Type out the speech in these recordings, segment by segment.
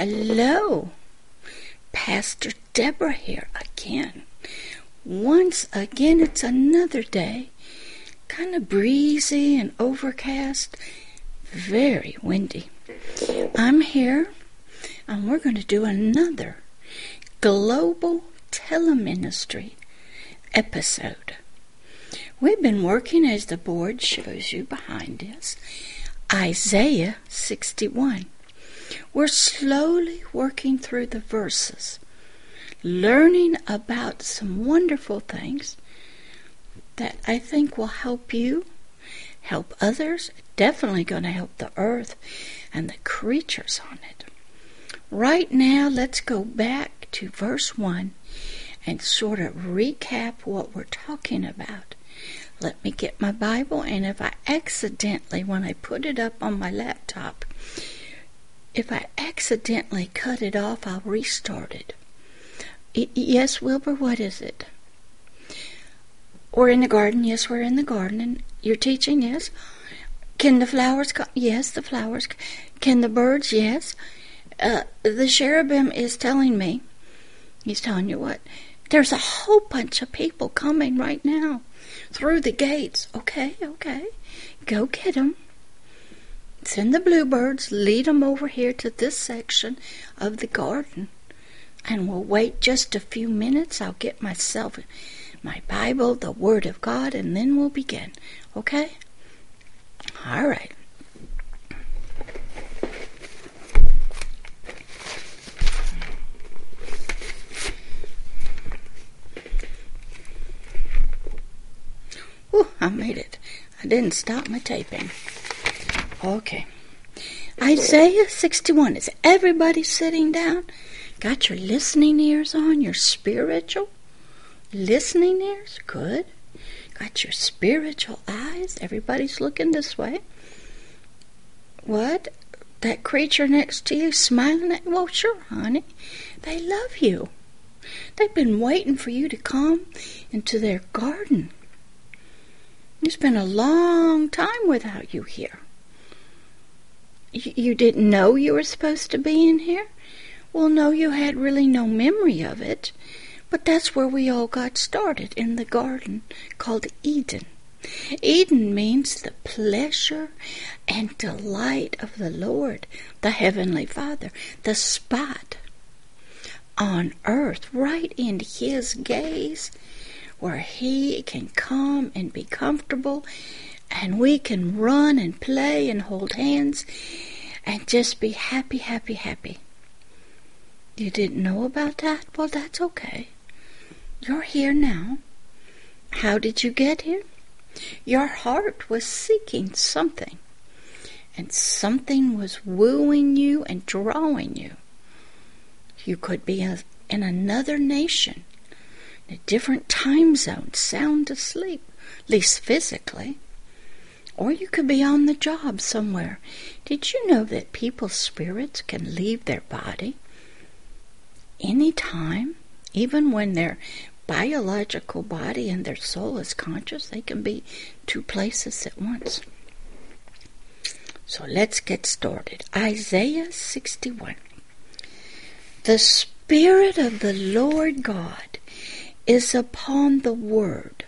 Hello, Pastor Deborah here again. Once again, it's another day, kind of breezy and overcast, very windy. I'm here, and we're going to do another global teleministry episode. We've been working, as the board shows you behind us, Isaiah 61. We're slowly working through the verses, learning about some wonderful things that I think will help you, help others, definitely going to help the earth and the creatures on it. Right now, let's go back to verse 1 and sort of recap what we're talking about. Let me get my Bible, and if I accidentally, when I put it up on my laptop, if I accidentally cut it off, I'll restart it. Yes, Wilbur, what is it? We're in the garden. Yes, we're in the garden. And you're teaching. Yes. Can the flowers? Co- yes, the flowers. Can the birds? Yes. Uh, the cherubim is telling me. He's telling you what? There's a whole bunch of people coming right now through the gates. Okay, okay. Go get 'em. Send the bluebirds, lead 'em over here to this section of the garden. And we'll wait just a few minutes. I'll get myself my Bible, the Word of God, and then we'll begin. Okay? All right. Whew, I made it. I didn't stop my taping. Okay. Isaiah 61. Is everybody sitting down? Got your listening ears on? Your spiritual listening ears? Good. Got your spiritual eyes? Everybody's looking this way. What? That creature next to you smiling at you? Well, sure, honey. They love you. They've been waiting for you to come into their garden. It's been a long time without you here. You didn't know you were supposed to be in here? Well, no, you had really no memory of it. But that's where we all got started, in the garden called Eden. Eden means the pleasure and delight of the Lord, the Heavenly Father, the spot on earth, right in His gaze, where He can come and be comfortable, and we can run and play and hold hands and just be happy, happy, happy. You didn't know about that? Well, that's okay. You're here now. How did you get here? Your heart was seeking something, and something was wooing you and drawing you. You could be a, in another nation, in a different time zone, sound asleep, at least physically. Or you could be on the job somewhere. Did you know that people's spirits can leave their body any time, even when their biological body and their soul is conscious? They can be two places at once. So let's get started. Isaiah 61. The Spirit of the Lord God is upon the Word,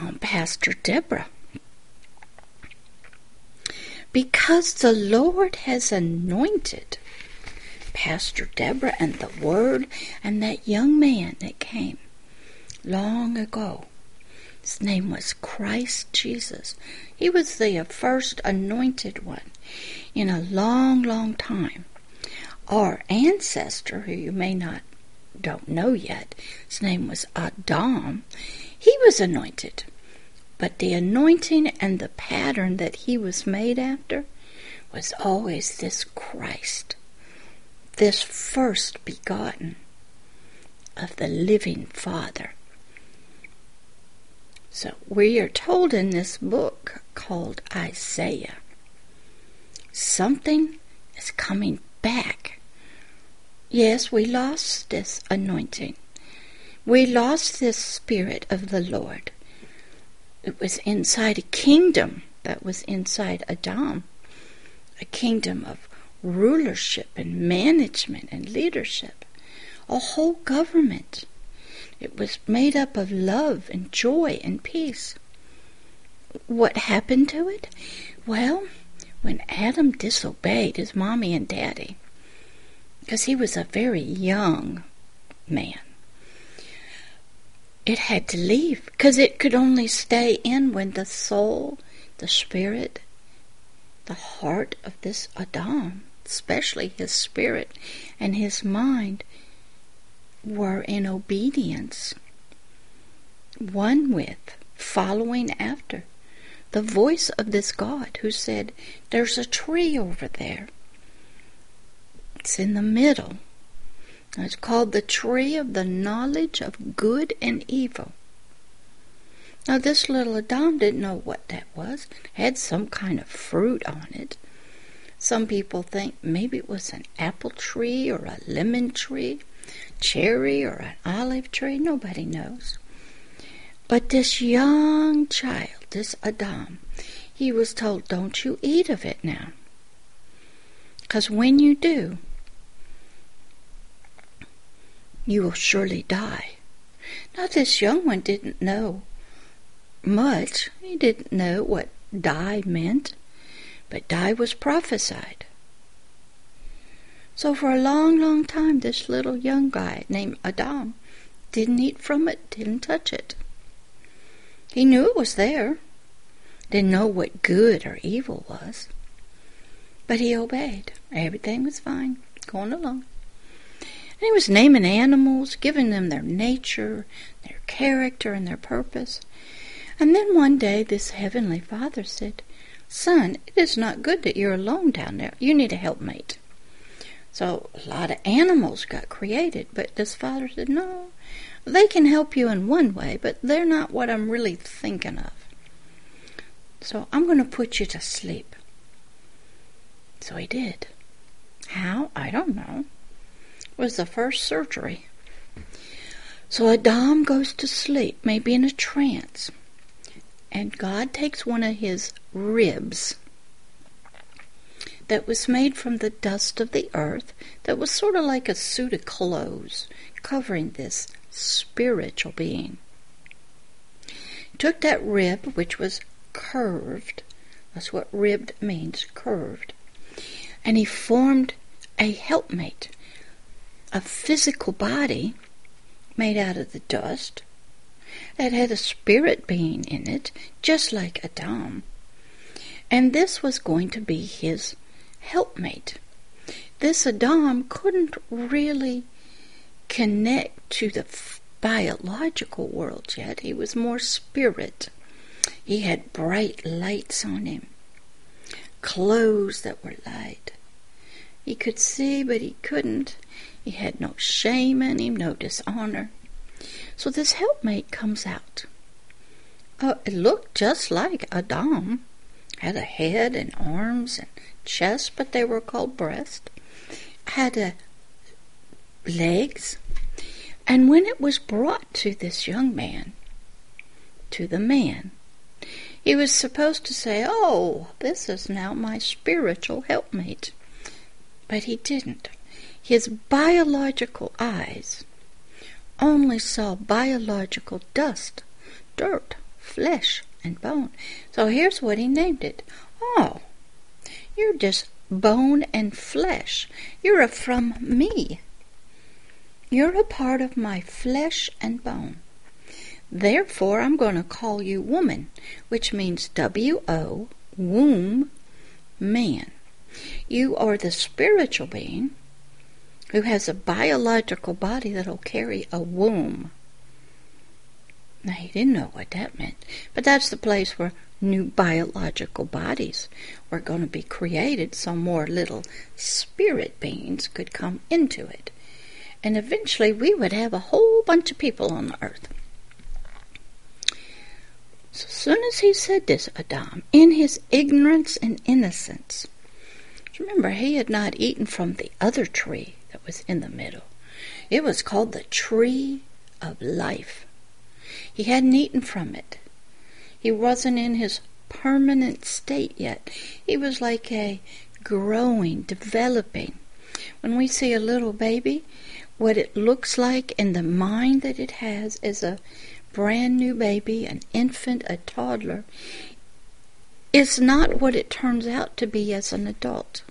on Pastor Deborah because the Lord has anointed Pastor Deborah and the Word and that young man that came long ago. His name was Christ Jesus. He was the first anointed one in a long, long time. Our ancestor, who you may not don't know yet, his name was Adam. He was anointed. But the anointing and the pattern that he was made after was always this Christ, this first begotten of the living Father. So we are told in this book called Isaiah something is coming back. Yes, we lost this anointing. We lost this Spirit of the Lord. It was inside a kingdom that was inside Adam, a kingdom of rulership and management and leadership, a whole government. It was made up of love and joy and peace. What happened to it? Well, when Adam disobeyed his mommy and daddy, because he was a very young man, it had to leave because it could only stay in when the soul, the spirit, the heart of this Adam, especially his spirit and his mind, were in obedience, one with, following after the voice of this God who said, There's a tree over there. It's in the middle. It's called the tree of the knowledge of good and evil. Now, this little Adam didn't know what that was. It had some kind of fruit on it. Some people think maybe it was an apple tree or a lemon tree cherry or an olive tree, nobody knows. But this young child, this Adam, he was told, Don't you eat of it now. Because when you do, you will surely die. Now, this young one didn't know much. He didn't know what die meant, but die was prophesied. So for a long, long time, this little young guy named Adam didn't eat from it, didn't touch it. He knew it was there, didn't know what good or evil was, but he obeyed. Everything was fine, going along. And he was naming animals, giving them their nature, their character, and their purpose. And then one day this heavenly father said, Son, it is not good that you're alone down there. You need a helpmate. So a lot of animals got created, but this father said, no, they can help you in one way, but they're not what I'm really thinking of. So I'm going to put you to sleep. So he did. How? I don't know. Was the first surgery. So Adam goes to sleep, maybe in a trance, and God takes one of his ribs that was made from the dust of the earth, that was sort of like a suit of clothes covering this spiritual being. Took that rib, which was curved, that's what ribbed means, curved, and he formed a helpmate, a physical body made out of the dust that had a spirit being in it, just like Adam. And this was going to be his helpmate. This Adam couldn't really connect to the biological world yet. He was more spirit. He had bright lights on him, clothes that were light. He could see, but he couldn't. He had no shame in him, no dishonor. So this helpmate comes out. Uh, it looked just like Adam. Had a head and arms and chest, but they were called breast, had a legs, and when it was brought to this young man, to the man, he was supposed to say, Oh, this is now my spiritual helpmate. But he didn't. His biological eyes only saw biological dust, dirt, flesh, and bone. So here's what he named it. Oh, you're just bone and flesh. You're from me. You're a part of my flesh and bone. Therefore, I'm going to call you woman, which means W O, womb, man. You are the spiritual being who has a biological body that'll carry a womb. Now, he didn't know what that meant, but that's the place where new biological bodies were going to be created so more little spirit beings could come into it. And eventually we would have a whole bunch of people on the earth. So soon as he said this, Adam, in his ignorance and innocence, remember he had not eaten from the other tree was in the middle. It was called the tree of life. He hadn't eaten from it. He wasn't in his permanent state yet. He was like a growing, developing. When we see a little baby, what it looks like and the mind that it has as a brand new baby, an infant, a toddler, is not what it turns out to be as an adult.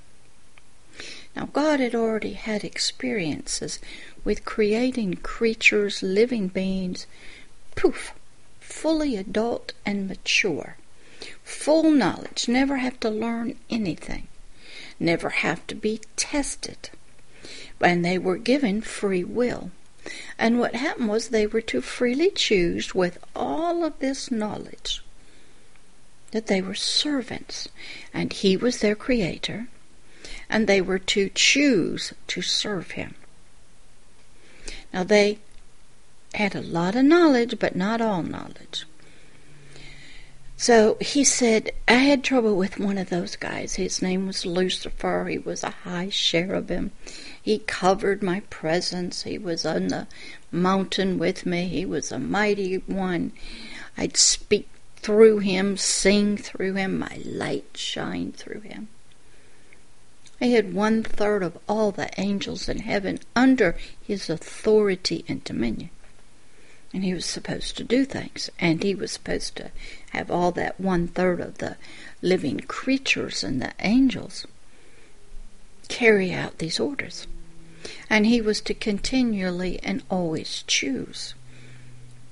Now, God had already had experiences with creating creatures, living beings, poof, fully adult and mature. Full knowledge, never have to learn anything, never have to be tested. And they were given free will. And what happened was they were to freely choose with all of this knowledge that they were servants and he was their creator and they were to choose to serve him. Now they had a lot of knowledge, but not all knowledge. So he said, I had trouble with one of those guys. His name was Lucifer. He was a high cherubim. He covered my presence. He was on the mountain with me. He was a mighty one. I'd speak through him, sing through him, my light shine through him. He had one third of all the angels in heaven under his authority and dominion. And he was supposed to do things, and he was supposed to have all that one third of the living creatures and the angels carry out these orders. And he was to continually and always choose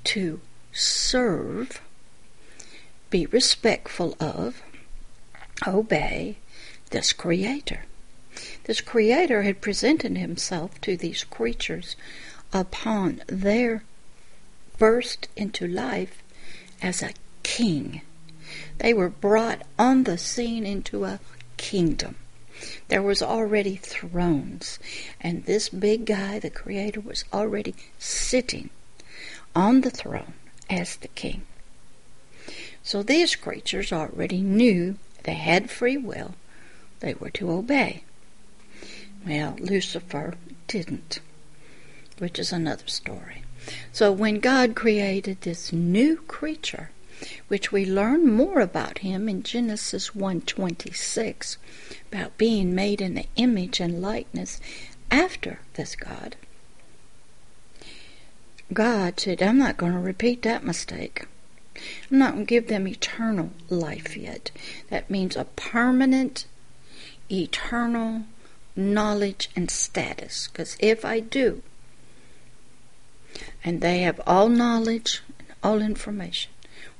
to serve, be respectful of, obey this Creator. This Creator had presented himself to these creatures upon their burst into life as a king. They were brought on the scene into a kingdom. There was already thrones, and this big guy, the Creator, was already sitting on the throne as the king. So these creatures already knew they had free will, they were to obey. Well, Lucifer didn't, which is another story. So when God created this new creature, which we learn more about him in Genesis 1:26 about being made in the image and likeness after this God. God said, I'm not going to repeat that mistake. I'm not going to give them eternal life yet. That means a permanent, eternal knowledge and status. Because if I do, and they have all knowledge and all information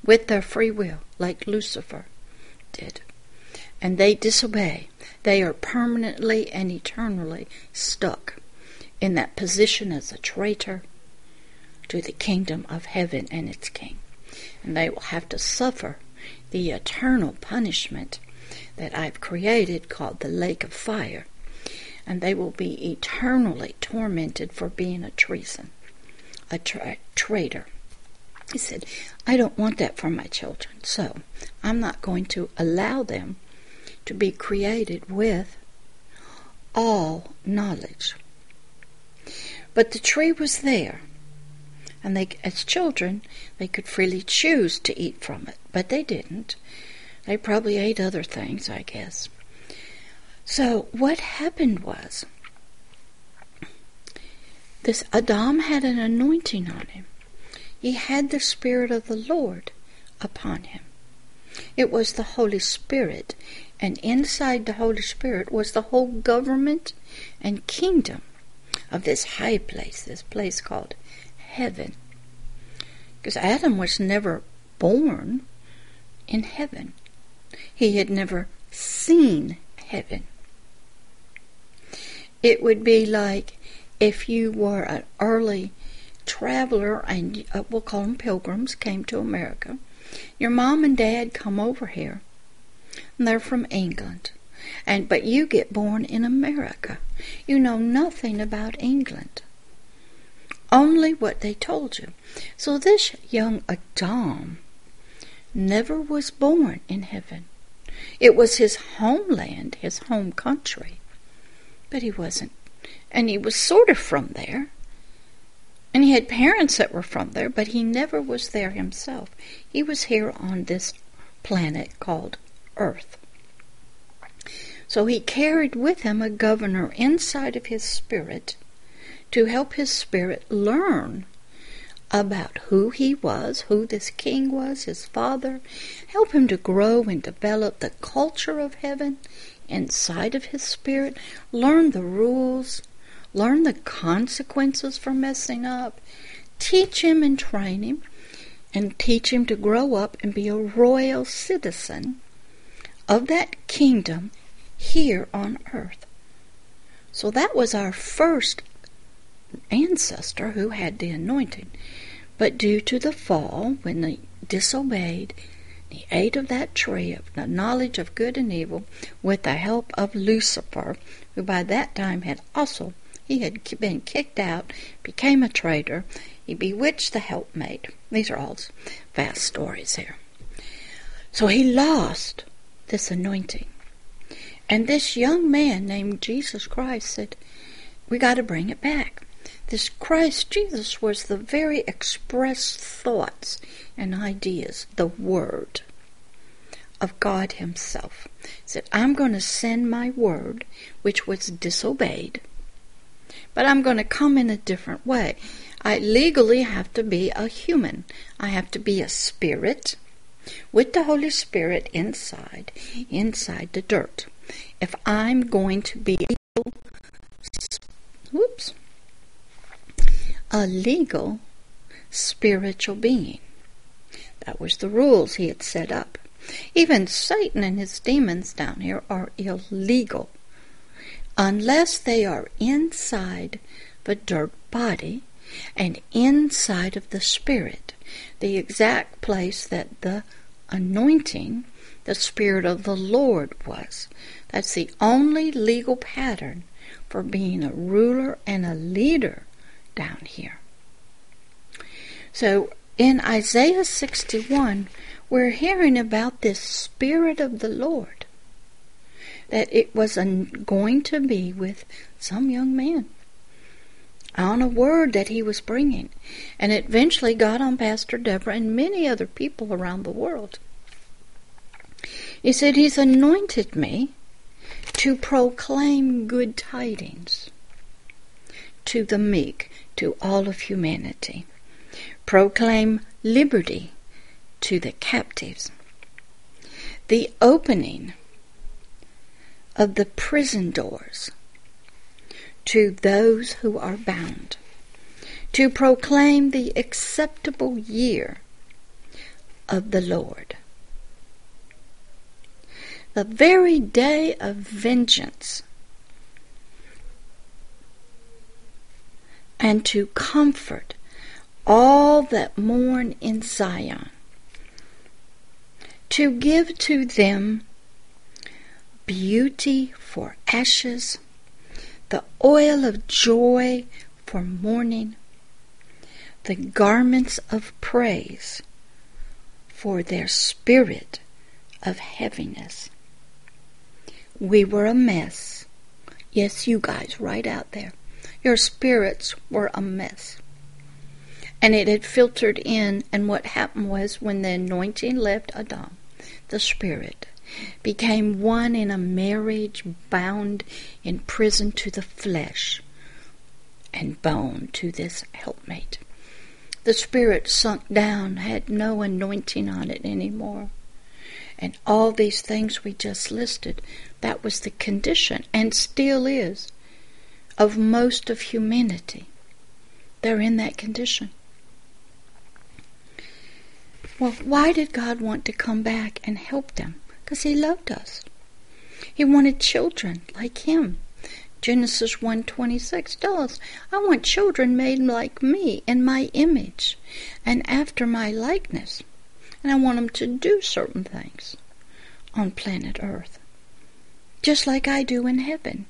with their free will, like Lucifer did, and they disobey, they are permanently and eternally stuck in that position as a traitor to the kingdom of heaven and its king. And they will have to suffer the eternal punishment that I've created called the lake of fire and they will be eternally tormented for being a treason, a tra- traitor. He said, I don't want that for my children, so I'm not going to allow them to be created with all knowledge. But the tree was there, and they, as children, they could freely choose to eat from it, but they didn't. They probably ate other things, I guess. So what happened was this Adam had an anointing on him. He had the Spirit of the Lord upon him. It was the Holy Spirit, and inside the Holy Spirit was the whole government and kingdom of this high place, this place called heaven. Because Adam was never born in heaven. He had never seen heaven. It would be like if you were an early traveler, and uh, we'll call them pilgrims, came to America. Your mom and dad come over here, and they're from England. And but you get born in America. You know nothing about England. Only what they told you. So this young Adam never was born in heaven. It was his homeland, his home country but he wasn't. And he was sort of from there. And he had parents that were from there, but he never was there himself. He was here on this planet called Earth. So he carried with him a governor inside of his spirit to help his spirit learn about who he was, who this king was, his father, help him to grow and develop the culture of heaven inside of his spirit, learn the rules, learn the consequences for messing up, teach him and train him, and teach him to grow up and be a royal citizen of that kingdom here on earth. So that was our first ancestor who had the anointing. But due to the fall, when they disobeyed, he ate of that tree of the knowledge of good and evil with the help of Lucifer, who by that time had also he had been kicked out, became a traitor, he bewitched the helpmate. These are all fast stories here. So he lost this anointing. And this young man named Jesus Christ said, We got to bring it back. This Christ Jesus was the very expressed thoughts and ideas, the Word of God Himself. He said, I'm going to send my Word, which was disobeyed, but I'm going to come in a different way. I legally have to be a human. I have to be a spirit with the Holy Spirit inside, inside the dirt. If I'm going to be whoops, a legal spiritual being. That was the rules he had set up. Even Satan and his demons down here are illegal unless they are inside the dirt body and inside of the spirit, the exact place that the anointing, the spirit of the Lord was. That's the only legal pattern for being a ruler and a leader down here. So in Isaiah 61, we're hearing about this Spirit of the Lord, that it was going to be with some young man on a word that he was bringing, and it eventually got on Pastor Deborah and many other people around the world. He said, He's anointed me to proclaim good tidings to the meek, to all of humanity. Proclaim liberty to the captives. The opening of the prison doors to those who are bound. To proclaim the acceptable year of the Lord. The very day of vengeance and to comfort all that mourn in Zion, to give to them beauty for ashes, the oil of joy for mourning, the garments of praise for their spirit of heaviness. We were a mess. Yes, you guys, right out there. Your spirits were a mess. And it had filtered in, and what happened was when the anointing left Adam, the spirit became one in a marriage bound in prison to the flesh and bone to this helpmate. The spirit sunk down, had no anointing on it anymore. And all these things we just listed, that was the condition, and still is, of most of humanity. They're in that condition. Well, why did God want to come back and help them? Because He loved us. He wanted children like Him. Genesis 1:26 tells I want children made like me in my image and after my likeness. And I want them to do certain things on planet Earth, just like I do in heaven.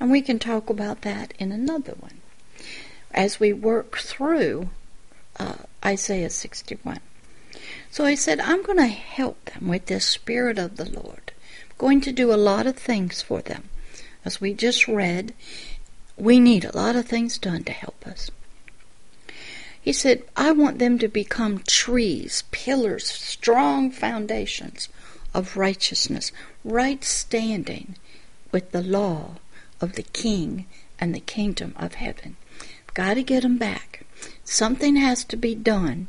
And we can talk about that in another one as we work through uh, Isaiah 61. So I said, I'm going to help them with this Spirit of the Lord. I'm going to do a lot of things for them. As we just read, we need a lot of things done to help us. He said, I want them to become trees, pillars, strong foundations of righteousness, right standing with the law of the king and the kingdom of heaven. Got to get them back. Something has to be done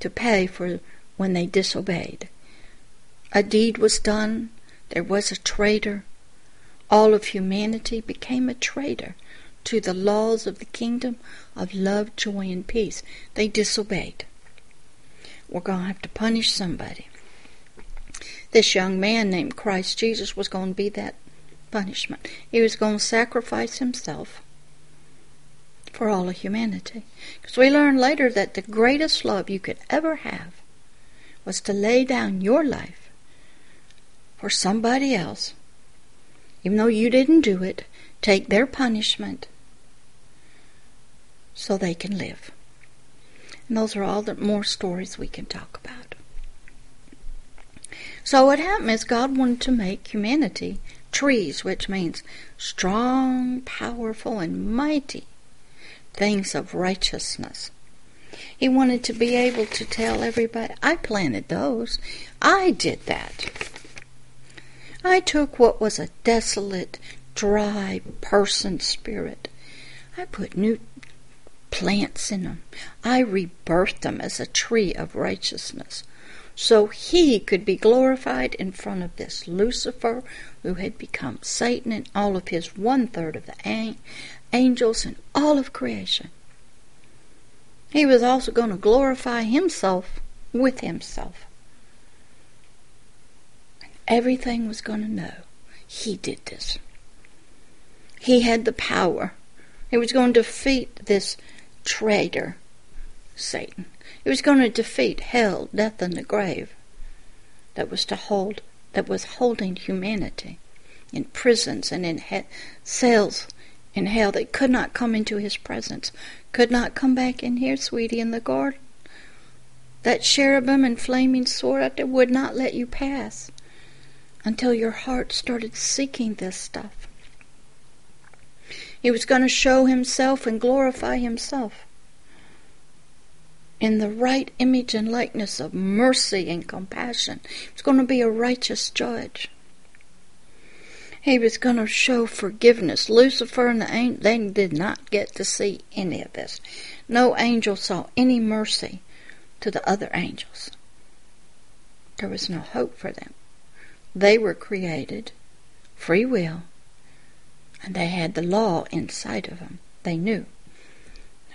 to pay for when they disobeyed. A deed was done, there was a traitor. All of humanity became a traitor to the laws of the kingdom of love, joy, and peace. They disobeyed. We're going to have to punish somebody. This young man named Christ Jesus was going to be that punishment. He was going to sacrifice himself for all of humanity. Because we learn later that the greatest love you could ever have was to lay down your life for somebody else, even though you didn't do it, take their punishment so they can live. And those are all the more stories we can talk about. So what happened is God wanted to make humanity trees, which means strong, powerful, and mighty things of righteousness. He wanted to be able to tell everybody, I planted those. I did that. I took what was a desolate, dry person spirit. I put new plants in them. I rebirthed them as a tree of righteousness. So he could be glorified in front of this Lucifer who had become Satan and all of his one third of the angels and all of creation. He was also going to glorify himself with himself. Everything was going to know he did this. He had the power. He was going to defeat this traitor, Satan. He was going to defeat hell, death, and the grave that was to hold that was holding humanity in prisons and in he- cells in hell that could not come into his presence, could not come back in here, sweetie, in the garden. That cherubim and flaming sword out there would not let you pass until your heart started seeking this stuff. He was going to show himself and glorify himself in the right image and likeness of mercy and compassion. He's going to be a righteous judge. He was going to show forgiveness. Lucifer and the angel, they did not get to see any of this. No angel saw any mercy to the other angels. There was no hope for them. They were created, free will, and they had the law inside of them. They knew.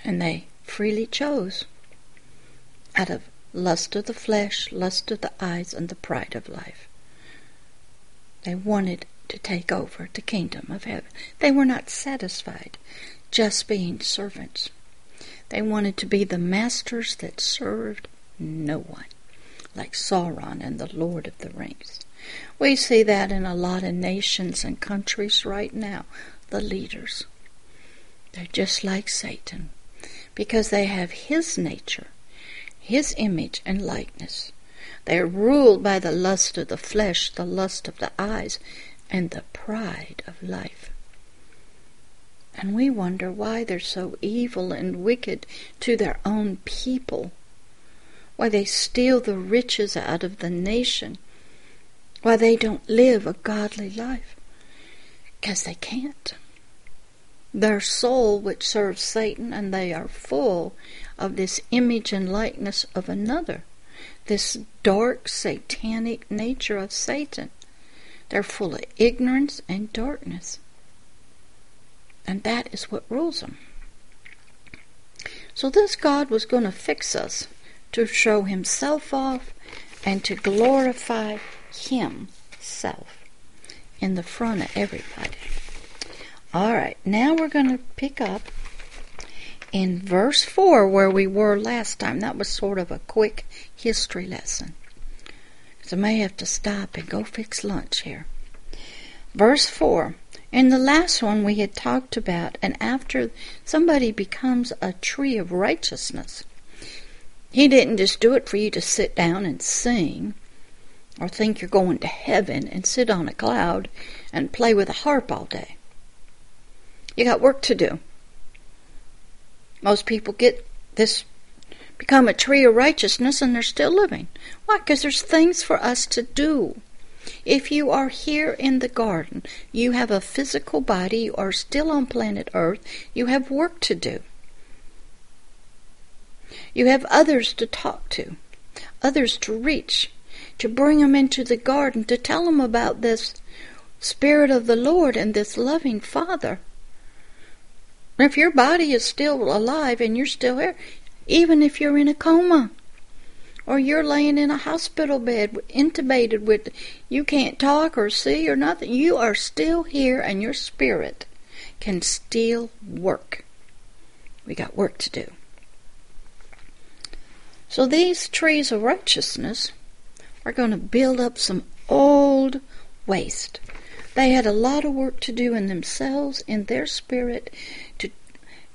And they freely chose out of lust of the flesh, lust of the eyes, and the pride of life. They wanted to take over the kingdom of heaven. They were not satisfied just being servants. They wanted to be the masters that served no one, like Sauron and the Lord of the Rings. We see that in a lot of nations and countries right now, the leaders. They're just like Satan because they have his nature his image and likeness. They are ruled by the lust of the flesh, the lust of the eyes, and the pride of life. And we wonder why they're so evil and wicked to their own people, why they steal the riches out of the nation, why they don't live a godly life. Because they can't. Their soul, which serves Satan, and they are full of this image and likeness of another, this dark satanic nature of Satan. They're full of ignorance and darkness. And that is what rules them. So this God was going to fix us to show himself off and to glorify himself in the front of everybody. All right, now we're going to pick up in verse 4 where we were last time. That was sort of a quick history lesson. So I may have to stop and go fix lunch here. Verse 4. In the last one we had talked about, and after somebody becomes a tree of righteousness, he didn't just do it for you to sit down and sing or think you're going to heaven and sit on a cloud and play with a harp all day. You got work to do. Most people get this, become a tree of righteousness and they're still living. Why? Because there's things for us to do. If you are here in the garden, you have a physical body, you are still on planet Earth, you have work to do. You have others to talk to, others to reach, to bring them into the garden, to tell them about this Spirit of the Lord and this loving Father. If your body is still alive and you're still here, even if you're in a coma, or you're laying in a hospital bed intubated with you can't talk or see or nothing you are still here and your spirit can still work. We got work to do. So these trees of righteousness are going to build up some old waste they had a lot of work to do in themselves in their spirit to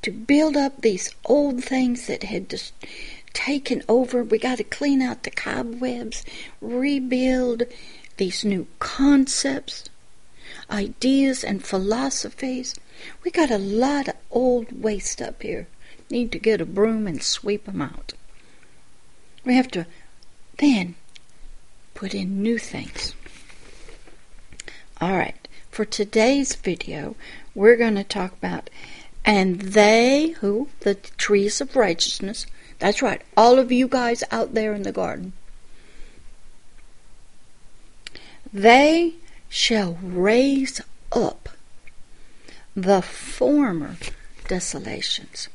to build up these old things that had just taken over. We got to clean out the cobwebs, rebuild these new concepts, ideas, and philosophies. We got a lot of old waste up here. Need to get a broom and sweep them out. We have to then put in new things. All right, for today's video, we're going to talk about and they who the trees of righteousness that's right, all of you guys out there in the garden. They shall raise up the former desolations.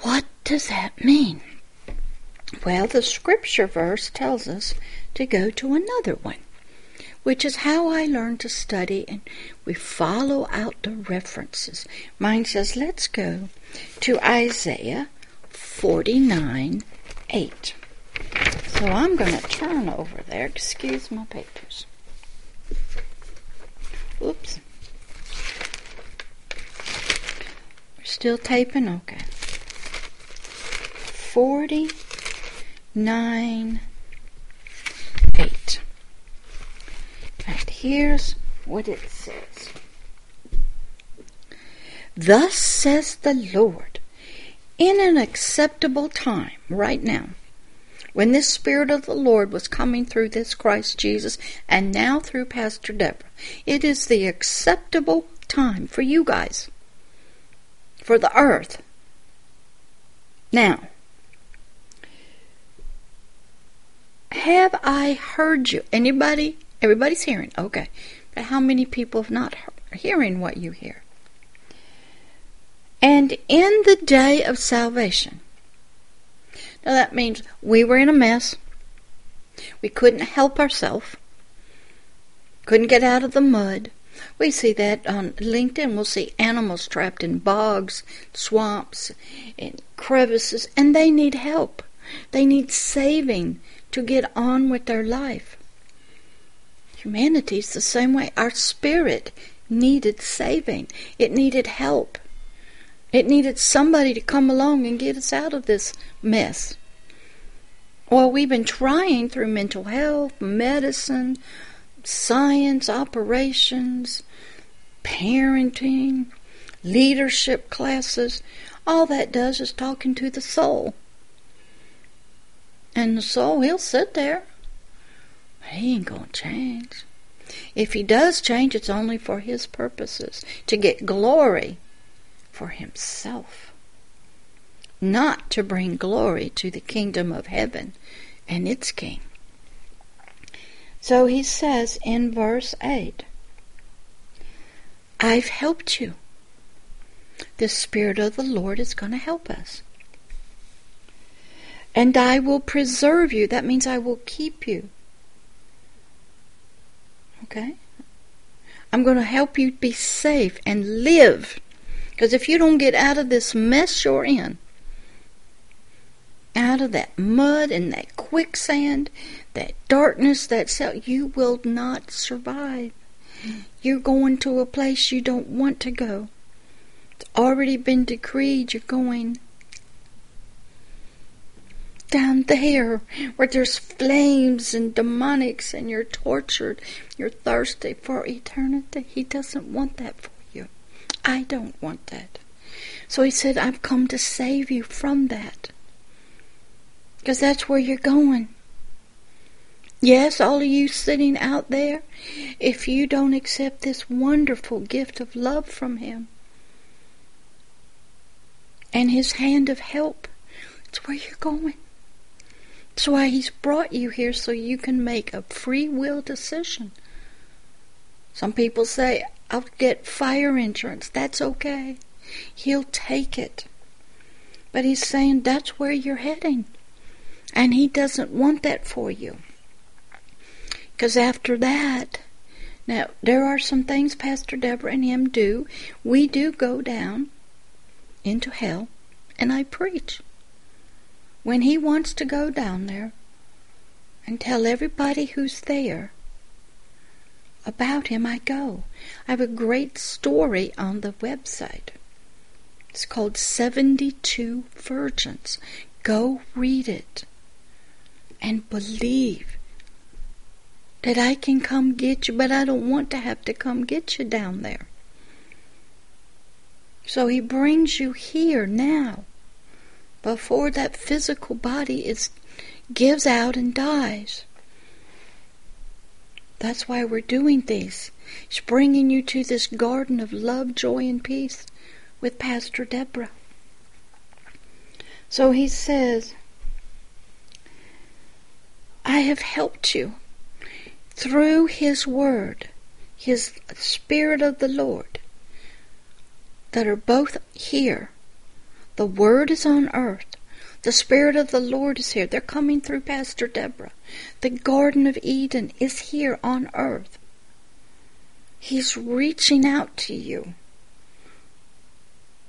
What does that mean? Well, the scripture verse tells us to go to another one, which is how I learned to study, and we follow out the references. Mine says, let's go to Isaiah 49 8. So I'm going to turn over there. Excuse my papers. Oops. We're still taping? Okay. 49 8. And here's what it says. Thus says the Lord in an acceptable time, right now, when this Spirit of the Lord was coming through this Christ Jesus and now through Pastor Deborah, it is the acceptable time for you guys, for the earth. Now, have I heard you? Anybody? Everybody's hearing. Okay. But how many people have not hearing what you hear? and in the day of salvation. Now that means we were in a mess. We couldn't help ourselves. Couldn't get out of the mud. We see that on LinkedIn. We'll see animals trapped in bogs, swamps, and crevices, and they need help. They need saving to get on with their life. Humanity's the same way. Our spirit needed saving. It needed help. It needed somebody to come along and get us out of this mess. Well, we've been trying through mental health, medicine, science, operations, parenting, leadership classes. All that does is talking to the soul. And the soul, he'll sit there. He ain't going to change. If he does change, it's only for his purposes to get glory for himself, not to bring glory to the kingdom of heaven and its king. So he says in verse 8, I've helped you. The Spirit of the Lord is going to help us. And I will preserve you. That means I will keep you. Okay? I'm going to help you be safe and live because if you don't get out of this mess you're in, out of that mud and that quicksand, that darkness, that cell, you will not survive. You're going to a place you don't want to go. It's already been decreed you're going down there where there's flames and demonics and you're tortured. You're thirsty for eternity. He doesn't want that for you. I don't want that. So he said, I've come to save you from that. Because that's where you're going. Yes, all of you sitting out there, if you don't accept this wonderful gift of love from Him and His hand of help, it's where you're going. That's why He's brought you here so you can make a free will decision. Some people say, I'll get fire insurance. That's okay. He'll take it. But He's saying that's where you're heading. And He doesn't want that for you. Because after that, now there are some things Pastor Deborah and him do. We do go down into hell, and I preach. When he wants to go down there and tell everybody who's there about him, I go. I have a great story on the website. It's called 72 Virgins. Go read it and believe that I can come get you, but I don't want to have to come get you down there. So he brings you here now before that physical body is gives out and dies. That's why we're doing these. It's bringing you to this garden of love, joy, and peace with Pastor Deborah. So he says, I have helped you through His Word, His Spirit of the Lord, that are both here. The Word is on earth. The Spirit of the Lord is here. They're coming through Pastor Deborah. The Garden of Eden is here on earth. He's reaching out to you.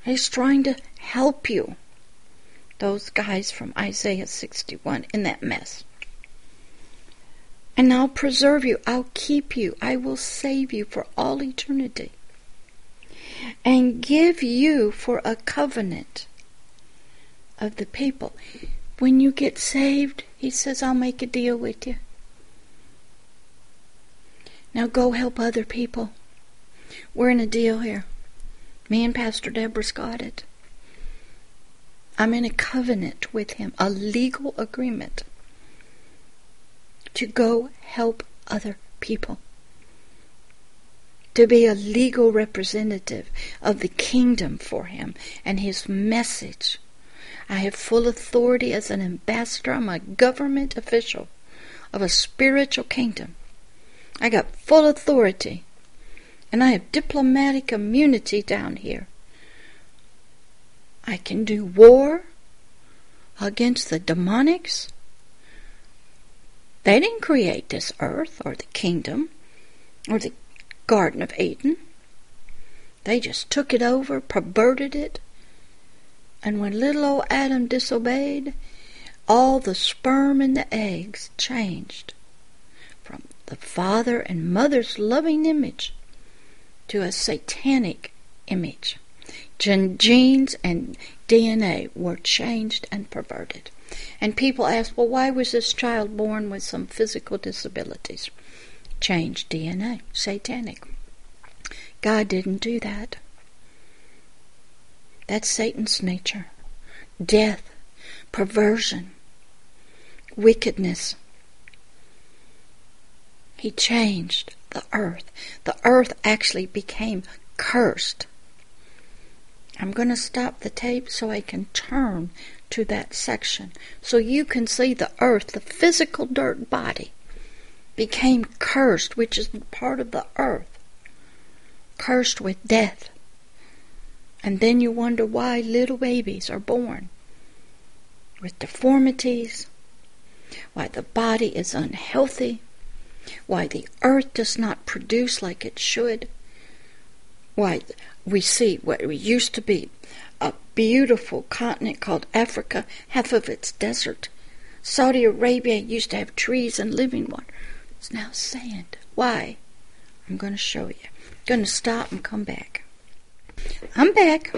He's trying to help you. Those guys from Isaiah 61 in that mess. And I'll preserve you. I'll keep you. I will save you for all eternity. And give you for a covenant of the people. When you get saved, he says, I'll make a deal with you. Now go help other people. We're in a deal here. Me and Pastor Deborah's got it. I'm in a covenant with him, a legal agreement to go help other people. To be a legal representative of the kingdom for him and his message. I have full authority as an ambassador. I'm a government official of a spiritual kingdom. I got full authority. And I have diplomatic immunity down here. I can do war against the demonics. They didn't create this earth or the kingdom or the Garden of Eden. They just took it over, perverted it. And when little old Adam disobeyed, all the sperm and the eggs changed from the father and mother's loving image to a satanic image. Genes and DNA were changed and perverted. And people ask, well, why was this child born with some physical disabilities? Changed DNA, satanic. God didn't do that. That's Satan's nature. Death, perversion, wickedness. He changed the earth. The earth actually became cursed. I'm going to stop the tape so I can turn to that section so you can see the earth, the physical dirt body, became cursed, which is part of the earth, cursed with death. And then you wonder why little babies are born with deformities, why the body is unhealthy, why the earth does not produce like it should, why we see what we used to be a beautiful continent called Africa, half of it's desert. Saudi Arabia used to have trees and living water. It's now sand. Why? I'm going to show you. I'm going to stop and come back. I'm back.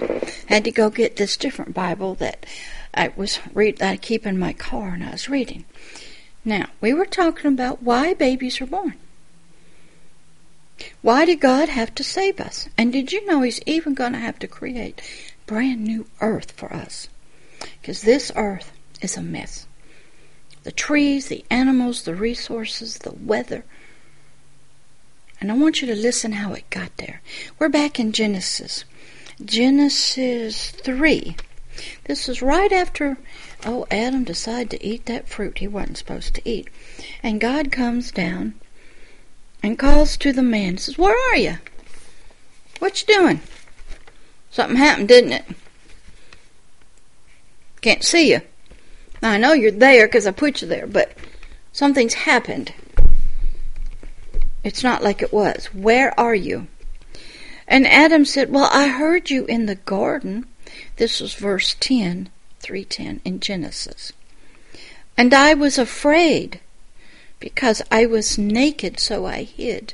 Had to go get this different Bible that I was read that I keep in my car and I was reading. Now, we were talking about why babies are born. Why did God have to save us? And did you know He's even going to have to create brand new earth for us. Because this earth is a mess. the trees, the animals, the resources, the weather. And I want you to listen how it got there. We're back in Genesis. Genesis 3. This is right after, oh, Adam decided to eat that fruit he wasn't supposed to eat. And God comes down and calls to the man and says, Where are you? What you doing? Something happened, didn't it? Can't see you. I know you're there because I put you there, but something's happened. It's not like it was. Where are you? And Adam said, Well, I heard you in the garden. This was verse 10, 310 in Genesis. And I was afraid because I was naked, so I hid.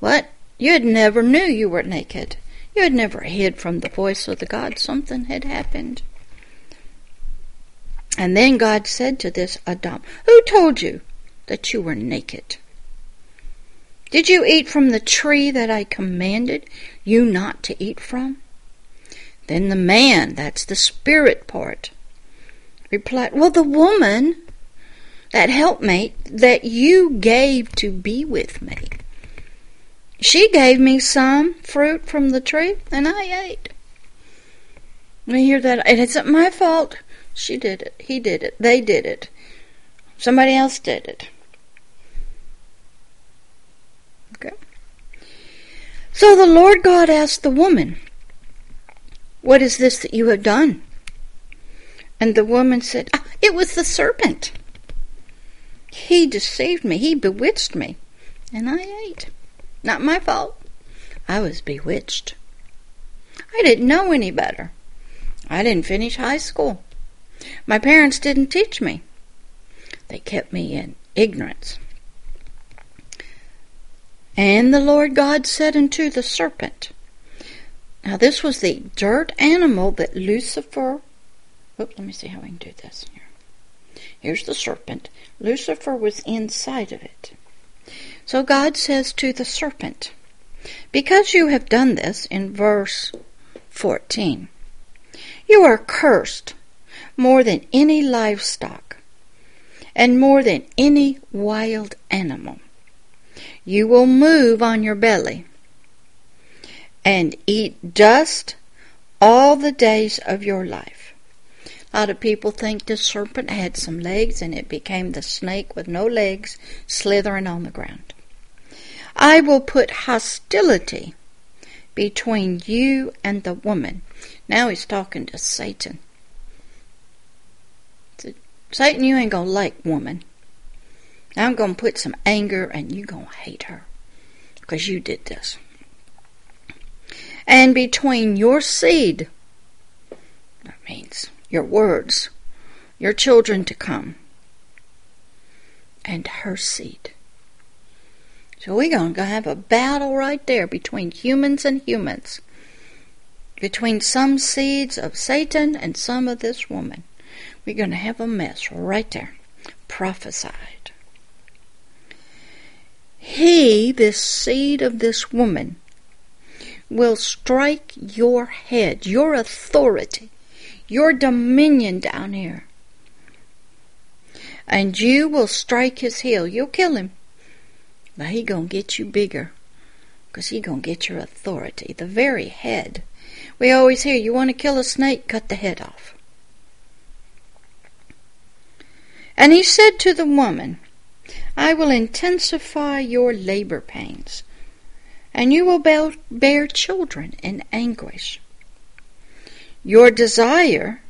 What? You had never knew you were naked. You had never hid from the voice of the God. Something had happened. And then God said to this Adam, Who told you that you were naked? Did you eat from the tree that I commanded you not to eat from? Then the man, that's the spirit part, replied, Well, the woman, that helpmate that you gave to be with me, she gave me some fruit from the tree, and I ate. I hear that? It isn't my fault. She did it. He did it. They did it. Somebody else did it. So the Lord God asked the woman, What is this that you have done? And the woman said, ah, It was the serpent. He deceived me. He bewitched me. And I ate. Not my fault. I was bewitched. I didn't know any better. I didn't finish high school. My parents didn't teach me. They kept me in ignorance. And the Lord God said unto the serpent, Now this was the dirt animal that Lucifer. Oop, let me see how I can do this here. Here's the serpent. Lucifer was inside of it. So God says to the serpent, Because you have done this, in verse 14, you are cursed more than any livestock and more than any wild animal. You will move on your belly and eat dust all the days of your life. A lot of people think the serpent had some legs and it became the snake with no legs slithering on the ground. I will put hostility between you and the woman. Now he's talking to Satan. Satan, you ain't gonna like woman. I'm going to put some anger and you're going to hate her because you did this. And between your seed, that means your words, your children to come, and her seed. So we're going to have a battle right there between humans and humans, between some seeds of Satan and some of this woman. We're going to have a mess right there. Prophesied. He, this seed of this woman, will strike your head, your authority, your dominion down here. And you will strike his heel. You'll kill him. But he gonna get you bigger. Because he gonna get your authority. The very head. We always hear, you want to kill a snake? Cut the head off. And he said to the woman, I will intensify your labor pains, and you will bear children in anguish. Your desire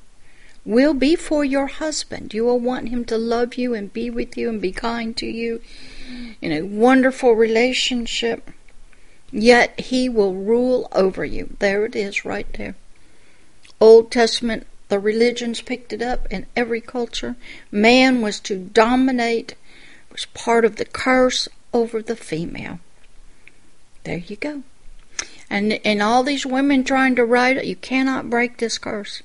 will be for your husband. You will want him to love you and be with you and be kind to you in a wonderful relationship. Yet he will rule over you. There it is, right there. Old Testament, the religions picked it up in every culture. Man was to dominate was part of the curse over the female. There you go. And and all these women trying to write it, you cannot break this curse.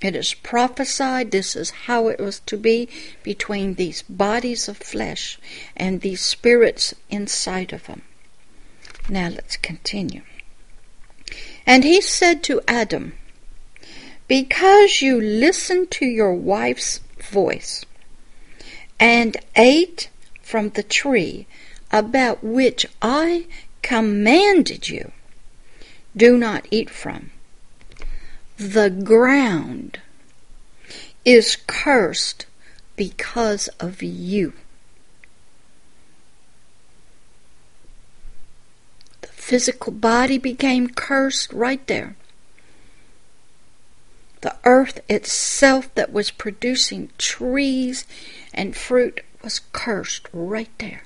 It is prophesied. This is how it was to be between these bodies of flesh and these spirits inside of them. Now let's continue. And he said to Adam, Because you listened to your wife's voice and ate from the tree about which I commanded you, do not eat from. The ground is cursed because of you. The physical body became cursed right there. The earth itself that was producing trees and fruit was cursed right there.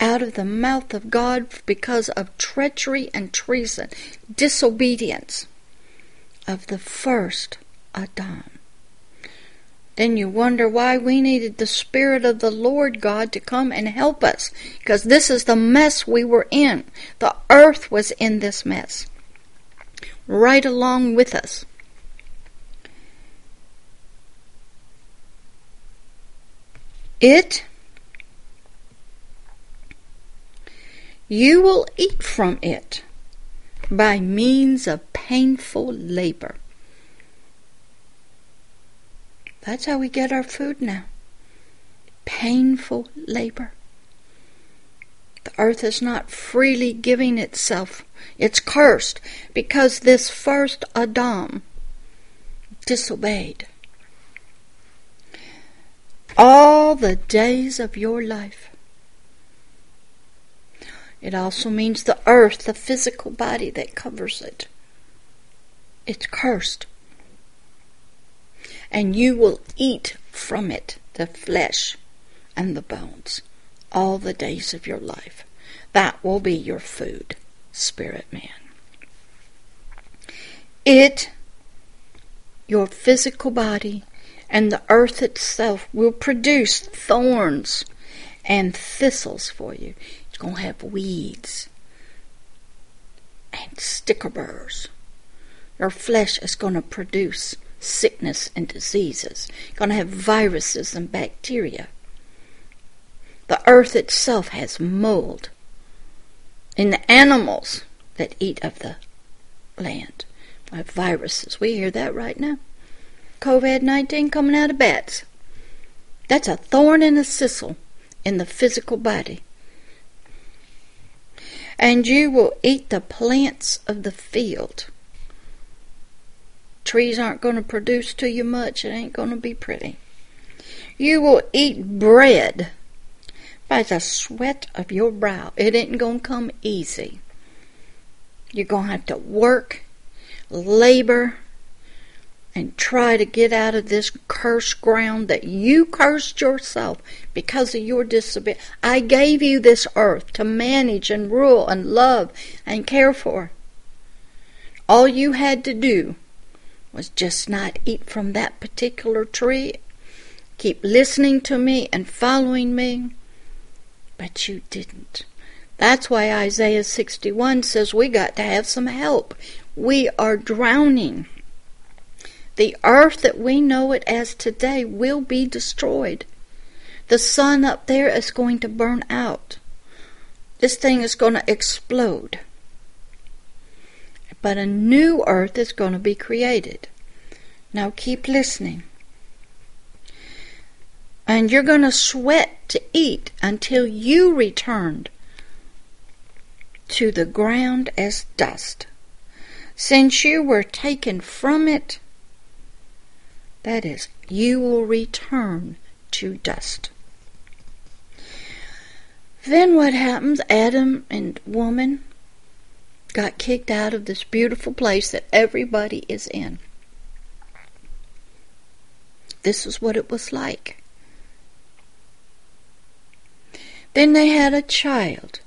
Out of the mouth of God because of treachery and treason, disobedience of the first Adam. Then you wonder why we needed the Spirit of the Lord God to come and help us. Because this is the mess we were in. The earth was in this mess. Right along with us. It you will eat from it by means of painful labor. That's how we get our food now. Painful labor. The earth is not freely giving itself. It's cursed because this first Adam disobeyed. All the days of your life. It also means the earth, the physical body that covers it. It's cursed and you will eat from it the flesh and the bones all the days of your life. That will be your food, spirit man. It, your physical body, and the earth itself will produce thorns and thistles for you. It's going to have weeds and sticker burrs. Your flesh is going to produce sickness and diseases. You're Going to have viruses and bacteria. The earth itself has mold. In the animals that eat of the land have viruses. We hear that right now. COVID 19 coming out of bats. That's a thorn and a thistle in the physical body. And you will eat the plants of the field trees aren't going to produce to you much. It ain't going to be pretty. You will eat bread by the sweat of your brow. It ain't going to come easy. You're going to have to work, labor, and try to get out of this cursed ground that you cursed yourself because of your disobedience. I gave you this earth to manage and rule and love and care for. All you had to do was just not eat from that particular tree. Keep listening to me and following me. But you didn't. That's why Isaiah 61 says we got to have some help. We are drowning. The earth that we know it as today will be destroyed. The sun up there is going to burn out. This thing is going to explode but a new earth is going to be created. Now keep listening. And you're going to sweat to eat until you returned to the ground as dust. Since you were taken from it, that is, you will return to dust. Then what happens? Adam and woman got kicked out of this beautiful place that everybody is in. This is what it was like. Then they had a child,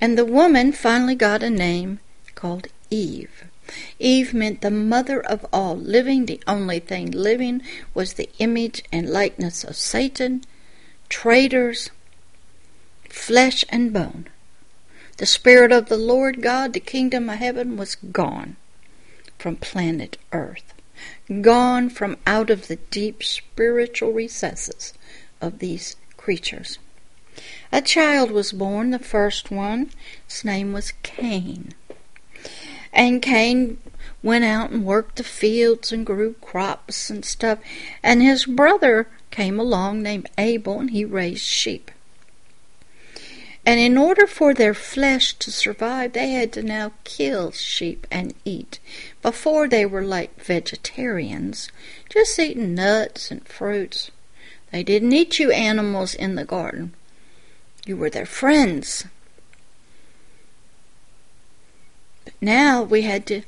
and the woman finally got a name called Eve. Eve meant the mother of all living. The only thing living was the image and likeness of Satan, traitors, flesh and bone. The Spirit of the Lord God, the kingdom of heaven, was gone from planet Earth, gone from out of the deep spiritual recesses of these creatures. A child was born, the first one. His name was Cain. And Cain went out and worked the fields and grew crops and stuff. And his brother came along named Abel, and he raised sheep. And in order for their flesh to survive, they had to now kill sheep and eat. Before they were like vegetarians, just eating nuts and fruits. They didn't eat you animals in the garden. You were their friends. But now we had to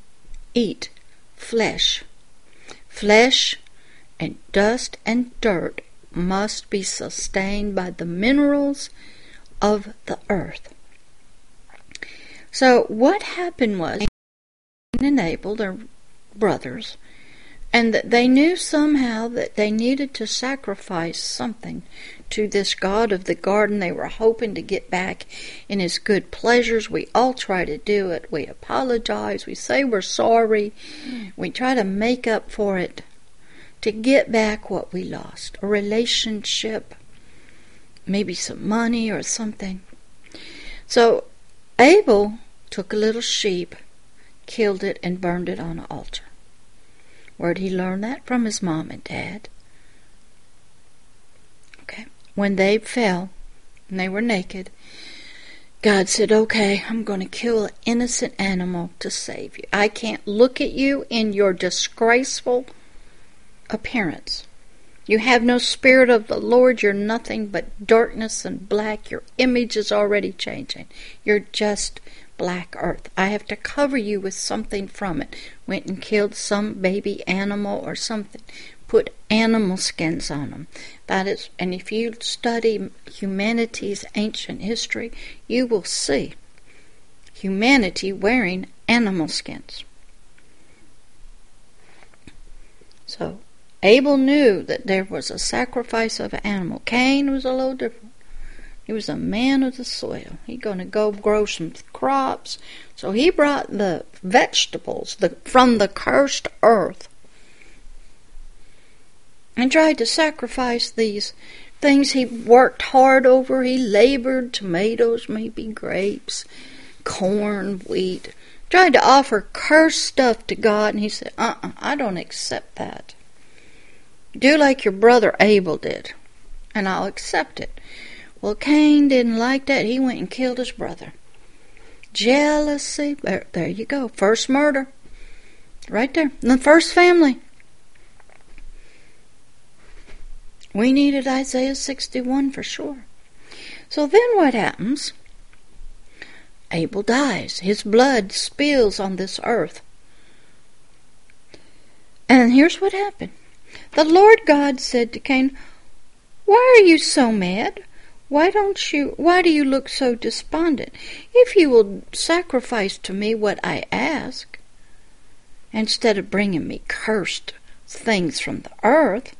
eat flesh. Flesh and dust and dirt must be sustained by the minerals of the earth. So what happened was Abel, their brothers, and that they knew somehow that they needed to sacrifice something to this God of the garden. They were hoping to get back in his good pleasures. We all try to do it. We apologize. We say we're sorry. We try to make up for it to get back what we lost a relationship, maybe some money or something. So Abel took a little sheep, killed it, and burned it on an altar. Where'd he learn that? From his mom and dad. Okay. When they fell and they were naked, God said, Okay, I'm going to kill an innocent animal to save you. I can't look at you in your disgraceful appearance. You have no spirit of the Lord. You're nothing but darkness and black. Your image is already changing. You're just black earth. I have to cover you with something from it. Went and killed some baby animal or something. Put animal skins on them. That is, and if you study humanity's ancient history, you will see humanity wearing animal skins. So Abel knew that there was a sacrifice of an animal. Cain was a little different. He was a man of the soil. He going to go grow some crops. So he brought the vegetables the, from the cursed earth and tried to sacrifice these things he worked hard over. He labored tomatoes, maybe grapes, corn, wheat. Tried to offer cursed stuff to God, and he said, uh uh I don't accept that. Do like your brother Abel did, and I'll accept it. Well, Cain didn't like that. He went and killed his brother. Jealousy. There, there you go. First murder. Right there. In The first family. We needed Isaiah 61 for sure. So then what happens? Abel dies. His blood spills on this earth. And here's what happened. The Lord God said to Cain, Why are you so mad? Why don't you why do you look so despondent? If you will sacrifice to me what I ask, instead of bringing me cursed things from the earth,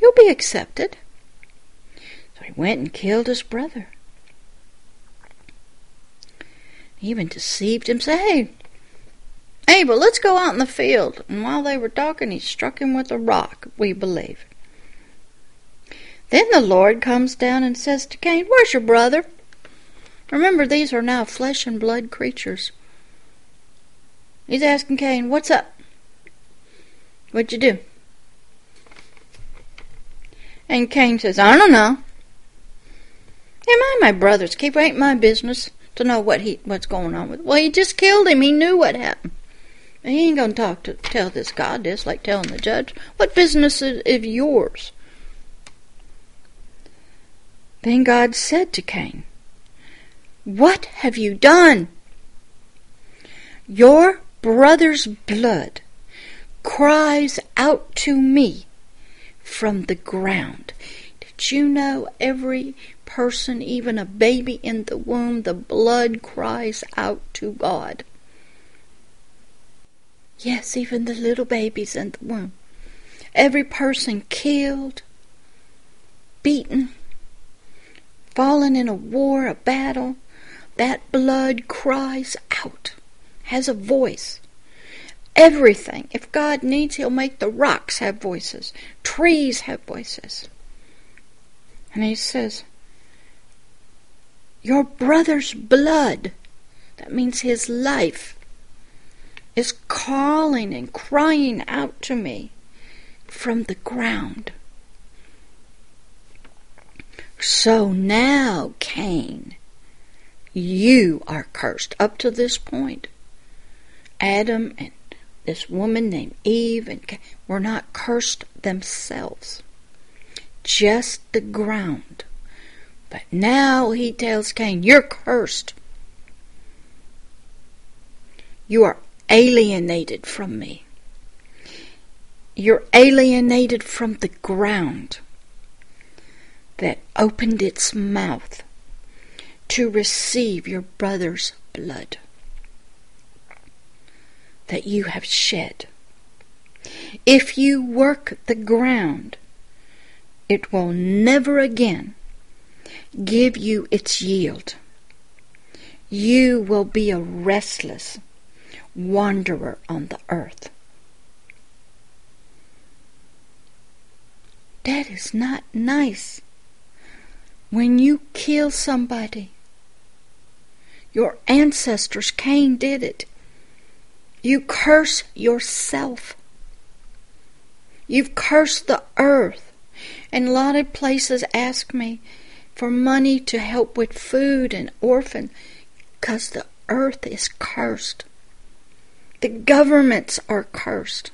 you'll be accepted. So he went and killed his brother. He even deceived him, say, hey, Abel, let's go out in the field. And while they were talking, he struck him with a rock, we believe. Then the Lord comes down and says to Cain, Where's your brother? Remember, these are now flesh and blood creatures. He's asking Cain, What's up? What'd you do? And Cain says, I don't know. Am I my brother's keeper? Ain't my business to know what he what's going on with. Well, he just killed him. He knew what happened. And he ain't gonna talk to tell this God this like telling the judge. What business is, is yours? Then God said to Cain, What have you done? Your brother's blood cries out to me from the ground. Did you know every person, even a baby in the womb, the blood cries out to God? Yes, even the little babies in the womb. Every person killed, beaten, fallen in a war, a battle, that blood cries out, has a voice. Everything. If God needs, He'll make the rocks have voices, trees have voices. And He says, Your brother's blood, that means his life, is calling and crying out to me from the ground. So now, Cain, you are cursed. Up to this point, Adam and this woman named Eve and Cain were not cursed themselves, just the ground. But now he tells Cain, You're cursed. You are alienated from me. You're alienated from the ground that opened its mouth to receive your brother's blood that you have shed. If you work the ground, it will never again give you its yield. You will be a restless wanderer on the earth. That is not nice. When you kill somebody, your ancestors, Cain did it. You curse yourself. You've cursed the earth. And a lot of places ask me for money to help with food and orphan because the earth is cursed. The governments are cursed.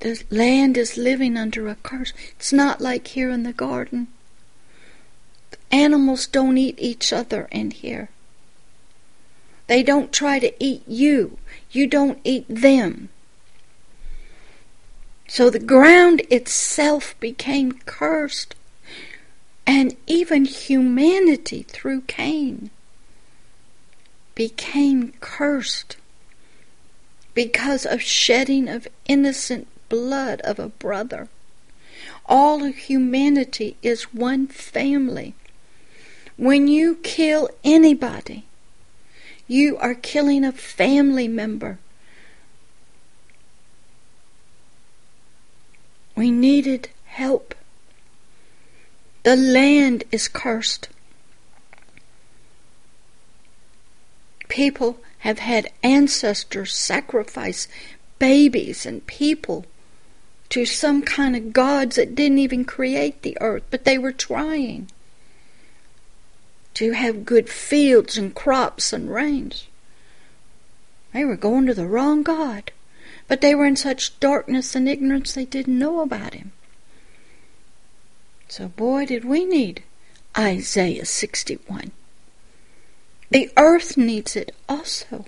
The land is living under a curse. It's not like here in the garden. The animals don't eat each other in here. They don't try to eat you. You don't eat them. So the ground itself became cursed, and even humanity through Cain became cursed because of shedding of innocent blood of a brother. All humanity is one family. When you kill anybody, you are killing a family member. We needed help. The land is cursed. People have had ancestors sacrifice babies and people to some kind of gods that didn't even create the earth, but they were trying to have good fields and crops and rains. They were going to the wrong God, but they were in such darkness and ignorance they didn't know about Him. So, boy, did we need Isaiah 61. The earth needs it also.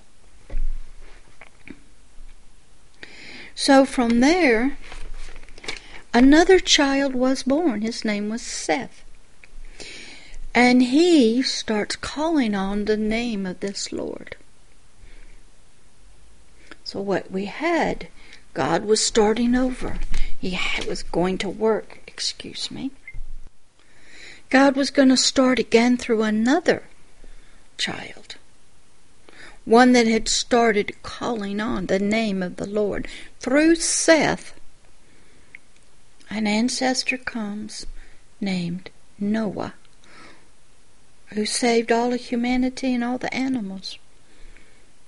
So from there, another child was born. His name was Seth. And he starts calling on the name of this Lord. So, what we had, God was starting over. He was going to work, excuse me. God was going to start again through another child. One that had started calling on the name of the Lord. Through Seth, an ancestor comes named Noah who saved all of humanity and all the animals.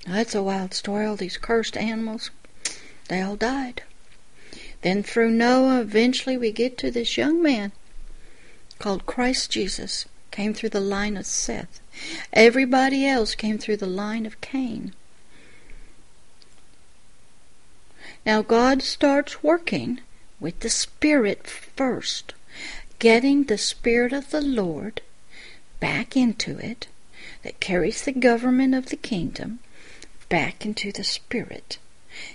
That's a wild story. All these cursed animals, they all died. Then through Noah, eventually we get to this young man called Christ Jesus, came through the line of Seth. Everybody else came through the line of Cain. Now God starts working with the Spirit first, getting the Spirit of the Lord back into it, that carries the government of the kingdom back into the spirit.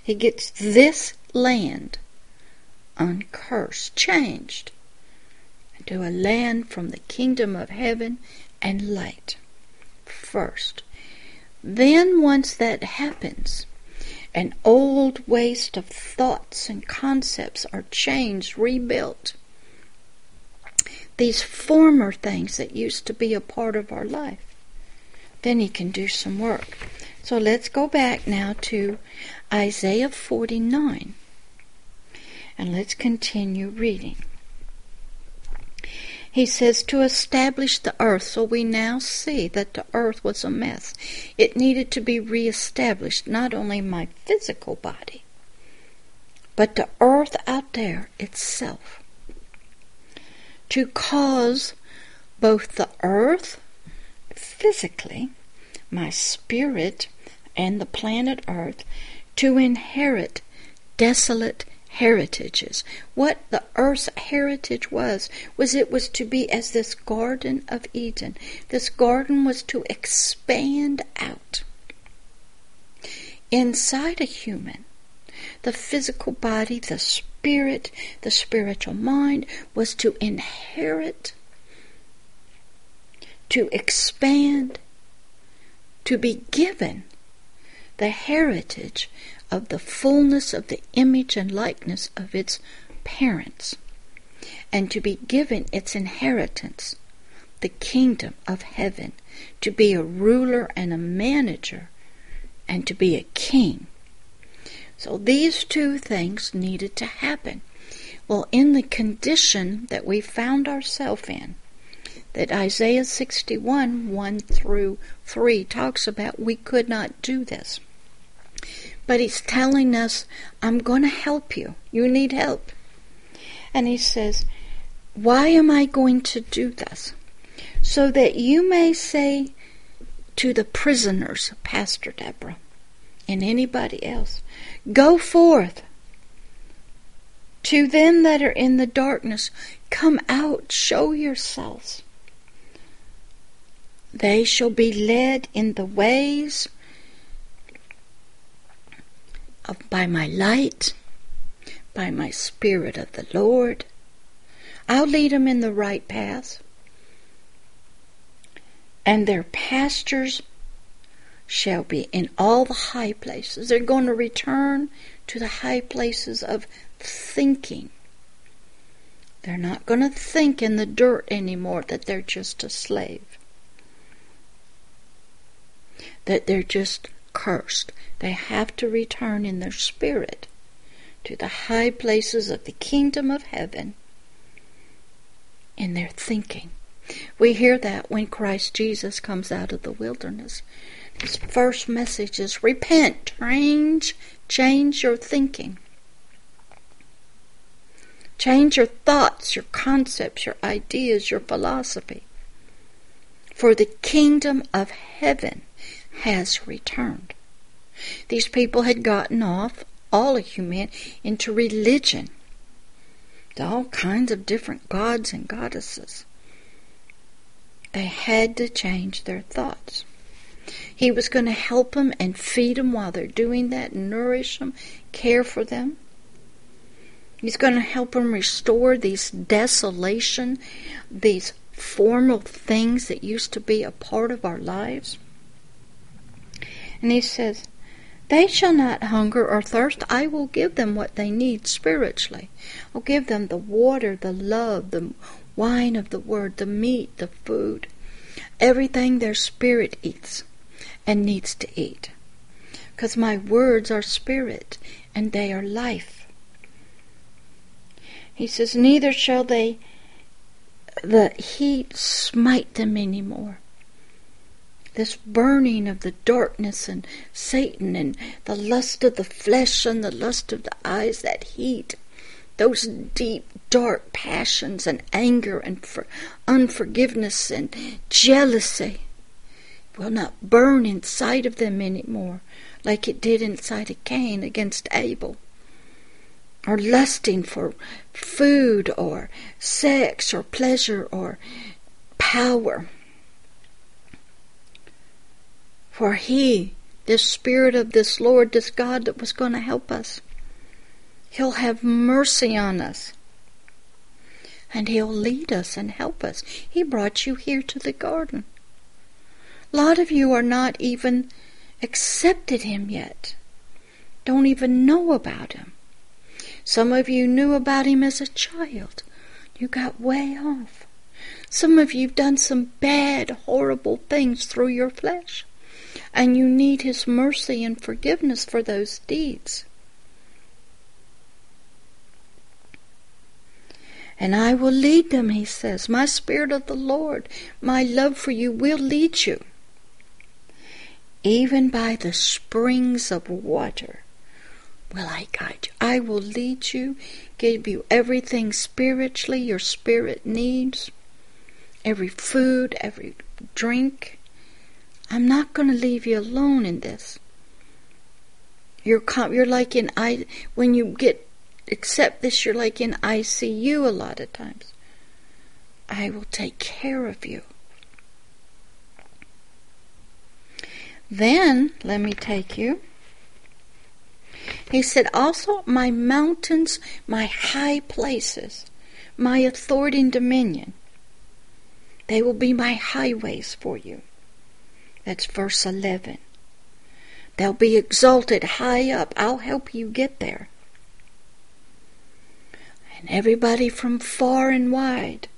He gets this land uncursed, changed into a land from the kingdom of heaven and light first. Then, once that happens, an old waste of thoughts and concepts are changed, rebuilt these former things that used to be a part of our life. Then he can do some work. So let's go back now to Isaiah 49 and let's continue reading. He says to establish the earth, so we now see that the earth was a mess. It needed to be reestablished, not only my physical body, but the earth out there itself. to cause both the earth, physically, my spirit, and the planet Earth to inherit desolate heritages. What the earth's heritage was, was it was to be as this Garden of Eden. This garden was to expand out inside a human. The physical body, the spirit, the spiritual mind was to inherit, to expand, to be given the heritage of the fullness of the image and likeness of its parents, and to be given its inheritance, the kingdom of heaven, to be a ruler and a manager, and to be a king. So these two things needed to happen. Well, in the condition that we found ourselves in, that Isaiah 61 1 through 3 talks about, we could not do this. But he's telling us, I'm going to help you. You need help. And he says, Why am I going to do this? So that you may say to the prisoners, Pastor Deborah, and anybody else, Go forth. To them that are in the darkness, come out, show yourselves. They shall be led in the ways by my light, by my Spirit of the Lord. I'll lead them in the right path. And their pastures shall be in all the high places. They're going to return to the high places of thinking. They're not going to think in the dirt anymore that they're just a slave, that they're just cursed. They have to return in their spirit to the high places of the kingdom of heaven in their thinking. We hear that when Christ Jesus comes out of the wilderness. His first message is repent, change, change your thinking. Change your thoughts, your concepts, your ideas, your philosophy. For the kingdom of heaven has returned. These people had gotten off, all of humanity, into religion, to all kinds of different gods and goddesses. They had to change their thoughts. He was going to help them and feed them while they're doing that, nourish them, care for them. He's going to help them restore these desolation, these formal things that used to be a part of our lives. And he says, They shall not hunger or thirst. I will give them what they need spiritually. I'll give them the water, the love, the wine of the word, the meat, the food, everything their spirit eats and needs to eat. Because my words are spirit and they are life. He says, Neither shall they the heat smite them any more this burning of the darkness and Satan and the lust of the flesh and the lust of the eyes, that heat, those deep, dark passions and anger and for unforgiveness and jealousy will not burn inside of them anymore like it did inside of Cain against Abel. Or lusting for food or sex or pleasure or power for He, this Spirit of this Lord, this God that was going to help us, He'll have mercy on us. And He'll lead us and help us. He brought you here to the garden. A lot of you are not even accepted Him yet, don't even know about Him. Some of you knew about Him as a child. You got way off. Some of you've done some bad, horrible things through your flesh and you need His mercy and forgiveness for those deeds. And I will lead them, he says. My Spirit of the Lord, my love for you will lead you. Even by the springs of water will I guide you. I will lead you, give you everything spiritually your spirit needs, every food, every drink. I'm not going to leave you alone in this. You're you're like in I when you get accept this, you're like in ICU a lot of times. I will take care of you. Then let me take you he said, Also my mountains, my high places, my authority and dominion, they will be my highways for you. That's verse 11. They'll be exalted high up. I'll help you get there. And everybody from far and wide,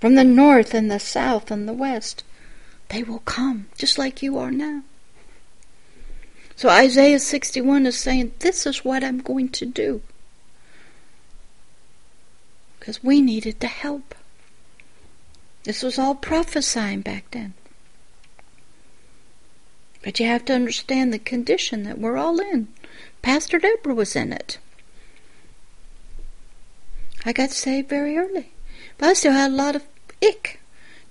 from the north and the south and the west, they will come just like you are now. So Isaiah 61 is saying, This is what I'm going to do. Because we needed the help. This was all prophesying back then. But you have to understand the condition that we're all in. Pastor Deborah was in it. I got saved very early. But I still had a lot of ick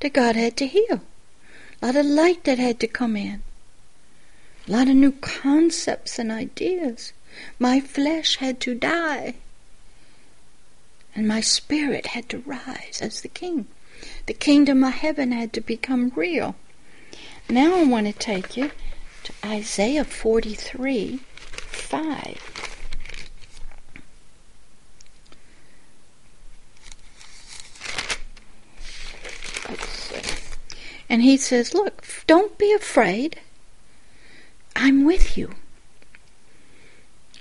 that God had to heal. A lot of light that had to come in a lot of new concepts and ideas. My flesh had to die, and my spirit had to rise as the king. The kingdom of heaven had to become real. Now I want to take you to Isaiah 43 5. And he says, Look, don't be afraid. I'm with you.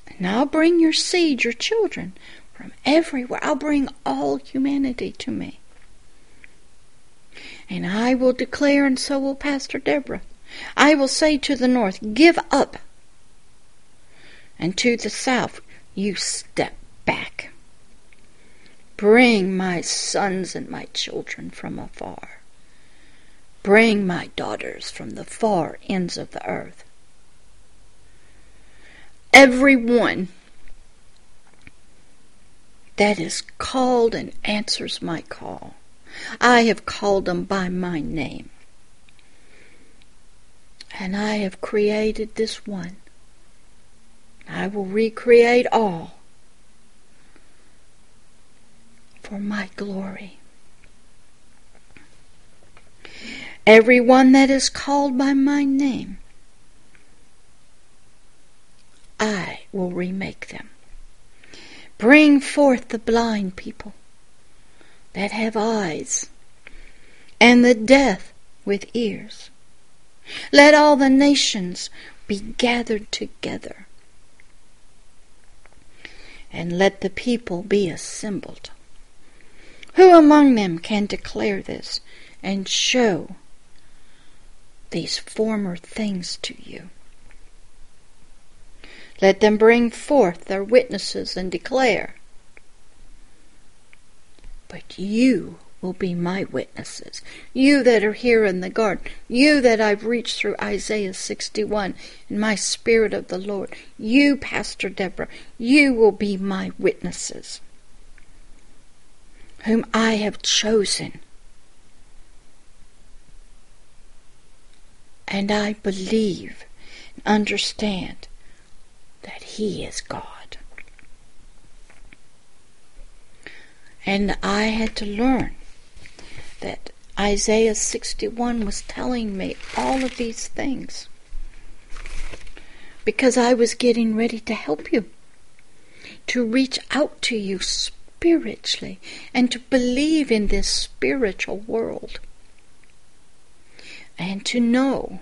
And I'll bring your seed, your children, from everywhere. I'll bring all humanity to me. And I will declare, and so will Pastor Deborah. I will say to the north, Give up. And to the south, You step back. Bring my sons and my children from afar. Bring my daughters from the far ends of the earth everyone that is called and answers my call. I have called them by my name. And I have created this one. I will recreate all for my glory. Everyone that is called by my name, I will remake them. Bring forth the blind people that have eyes, and the deaf with ears. Let all the nations be gathered together, and let the people be assembled. Who among them can declare this and show these former things to you? Let them bring forth their witnesses and declare. But you will be my witnesses. You that are here in the garden. You that I've reached through Isaiah 61 in my spirit of the Lord. You, Pastor Deborah, you will be my witnesses, whom I have chosen. And I believe and understand that He is God. And I had to learn that Isaiah 61 was telling me all of these things because I was getting ready to help you, to reach out to you spiritually, and to believe in this spiritual world, and to know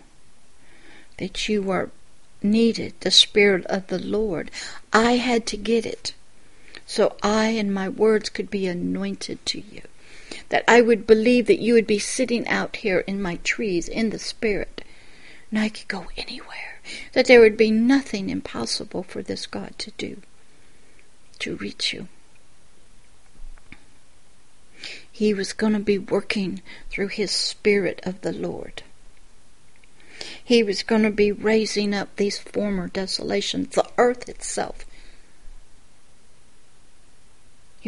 that you are needed the Spirit of the Lord. I had to get it so I and my words could be anointed to you. That I would believe that you would be sitting out here in my trees in the Spirit, and I could go anywhere. That there would be nothing impossible for this God to do to reach you. He was going to be working through His Spirit of the Lord. He was going to be raising up these former desolations, the earth itself.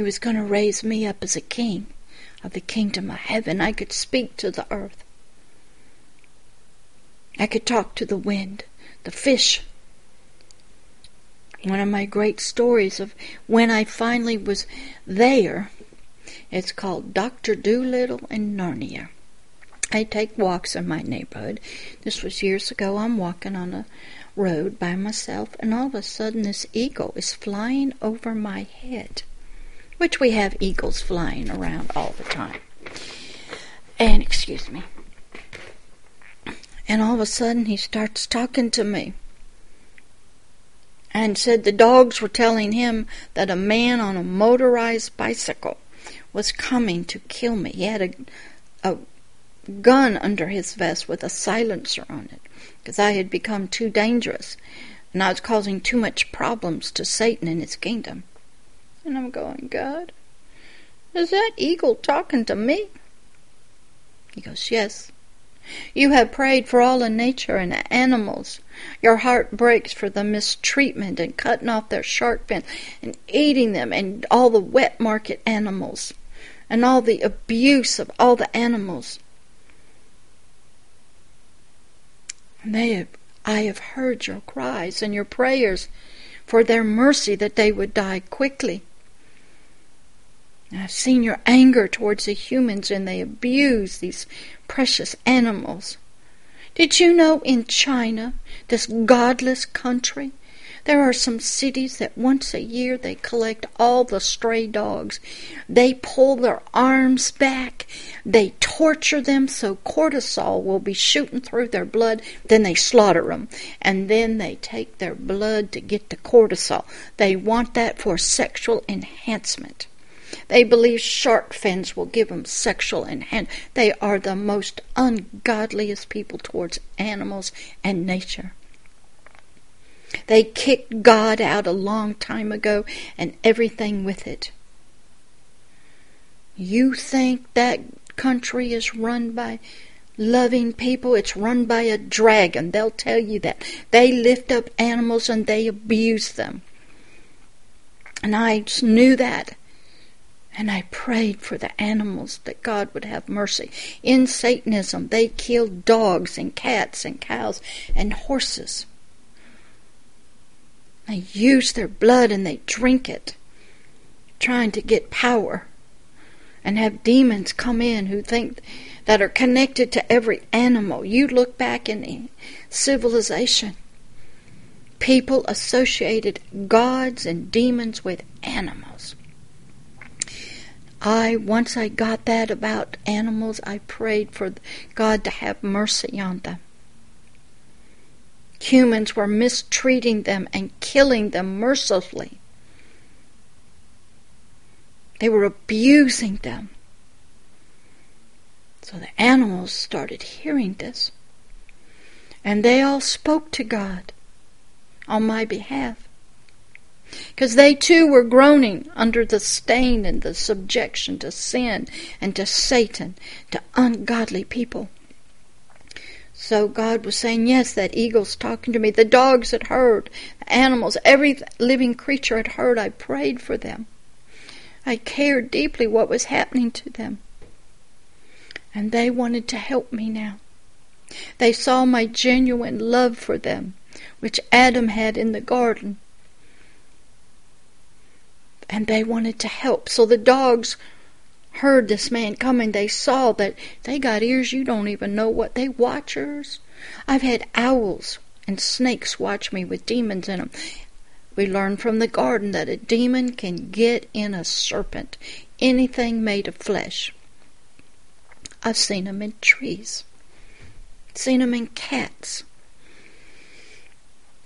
He was going to raise me up as a king of the kingdom of heaven. I could speak to the earth. I could talk to the wind, the fish. One of my great stories of when I finally was there, it's called Dr. Dolittle and Narnia. I take walks in my neighborhood. This was years ago. I'm walking on a road by myself, and all of a sudden this eagle is flying over my head, which we have eagles flying around all the time. And, excuse me. And all of a sudden he starts talking to me and said the dogs were telling him that a man on a motorized bicycle was coming to kill me. He had a, a gun under his vest with a silencer on it because I had become too dangerous and I was causing too much problems to Satan and his kingdom. And I'm going, God, is that eagle talking to me? He goes, Yes. You have prayed for all in nature and animals. Your heart breaks for the mistreatment and cutting off their shark fins and eating them and all the wet market animals and all the abuse of all the animals. And they have, I have heard your cries and your prayers for their mercy that they would die quickly. I've seen your anger towards the humans and they abuse these precious animals. Did you know in China, this godless country, there are some cities that once a year they collect all the stray dogs. They pull their arms back. They torture them so cortisol will be shooting through their blood. Then they slaughter them. And then they take their blood to get the cortisol. They want that for sexual enhancement. They believe shark fins will give them sexual enhancement. They are the most ungodliest people towards animals and nature. They kicked God out a long time ago and everything with it. You think that country is run by loving people? It's run by a dragon. They'll tell you that. They lift up animals and they abuse them. And I knew that. And I prayed for the animals that God would have mercy. In Satanism, they killed dogs and cats and cows and horses. They use their blood and they drink it, trying to get power, and have demons come in who think that are connected to every animal. You look back in civilization, people associated gods and demons with animals. I once I got that about animals, I prayed for God to have mercy on them. Humans were mistreating them and killing them mercilessly. They were abusing them. So the animals started hearing this. And they all spoke to God on my behalf. Because they too were groaning under the stain and the subjection to sin and to Satan, to ungodly people. So God was saying, Yes, that eagle's talking to me. The dogs had heard, the animals, every living creature had heard. I prayed for them. I cared deeply what was happening to them. And they wanted to help me now. They saw my genuine love for them, which Adam had in the garden. And they wanted to help. So the dogs heard this man coming, they saw that they got ears you don't even know what they watchers. I've had owls and snakes watch me with demons in them. We learned from the garden that a demon can get in a serpent, anything made of flesh. I've seen them in trees, seen them in cats.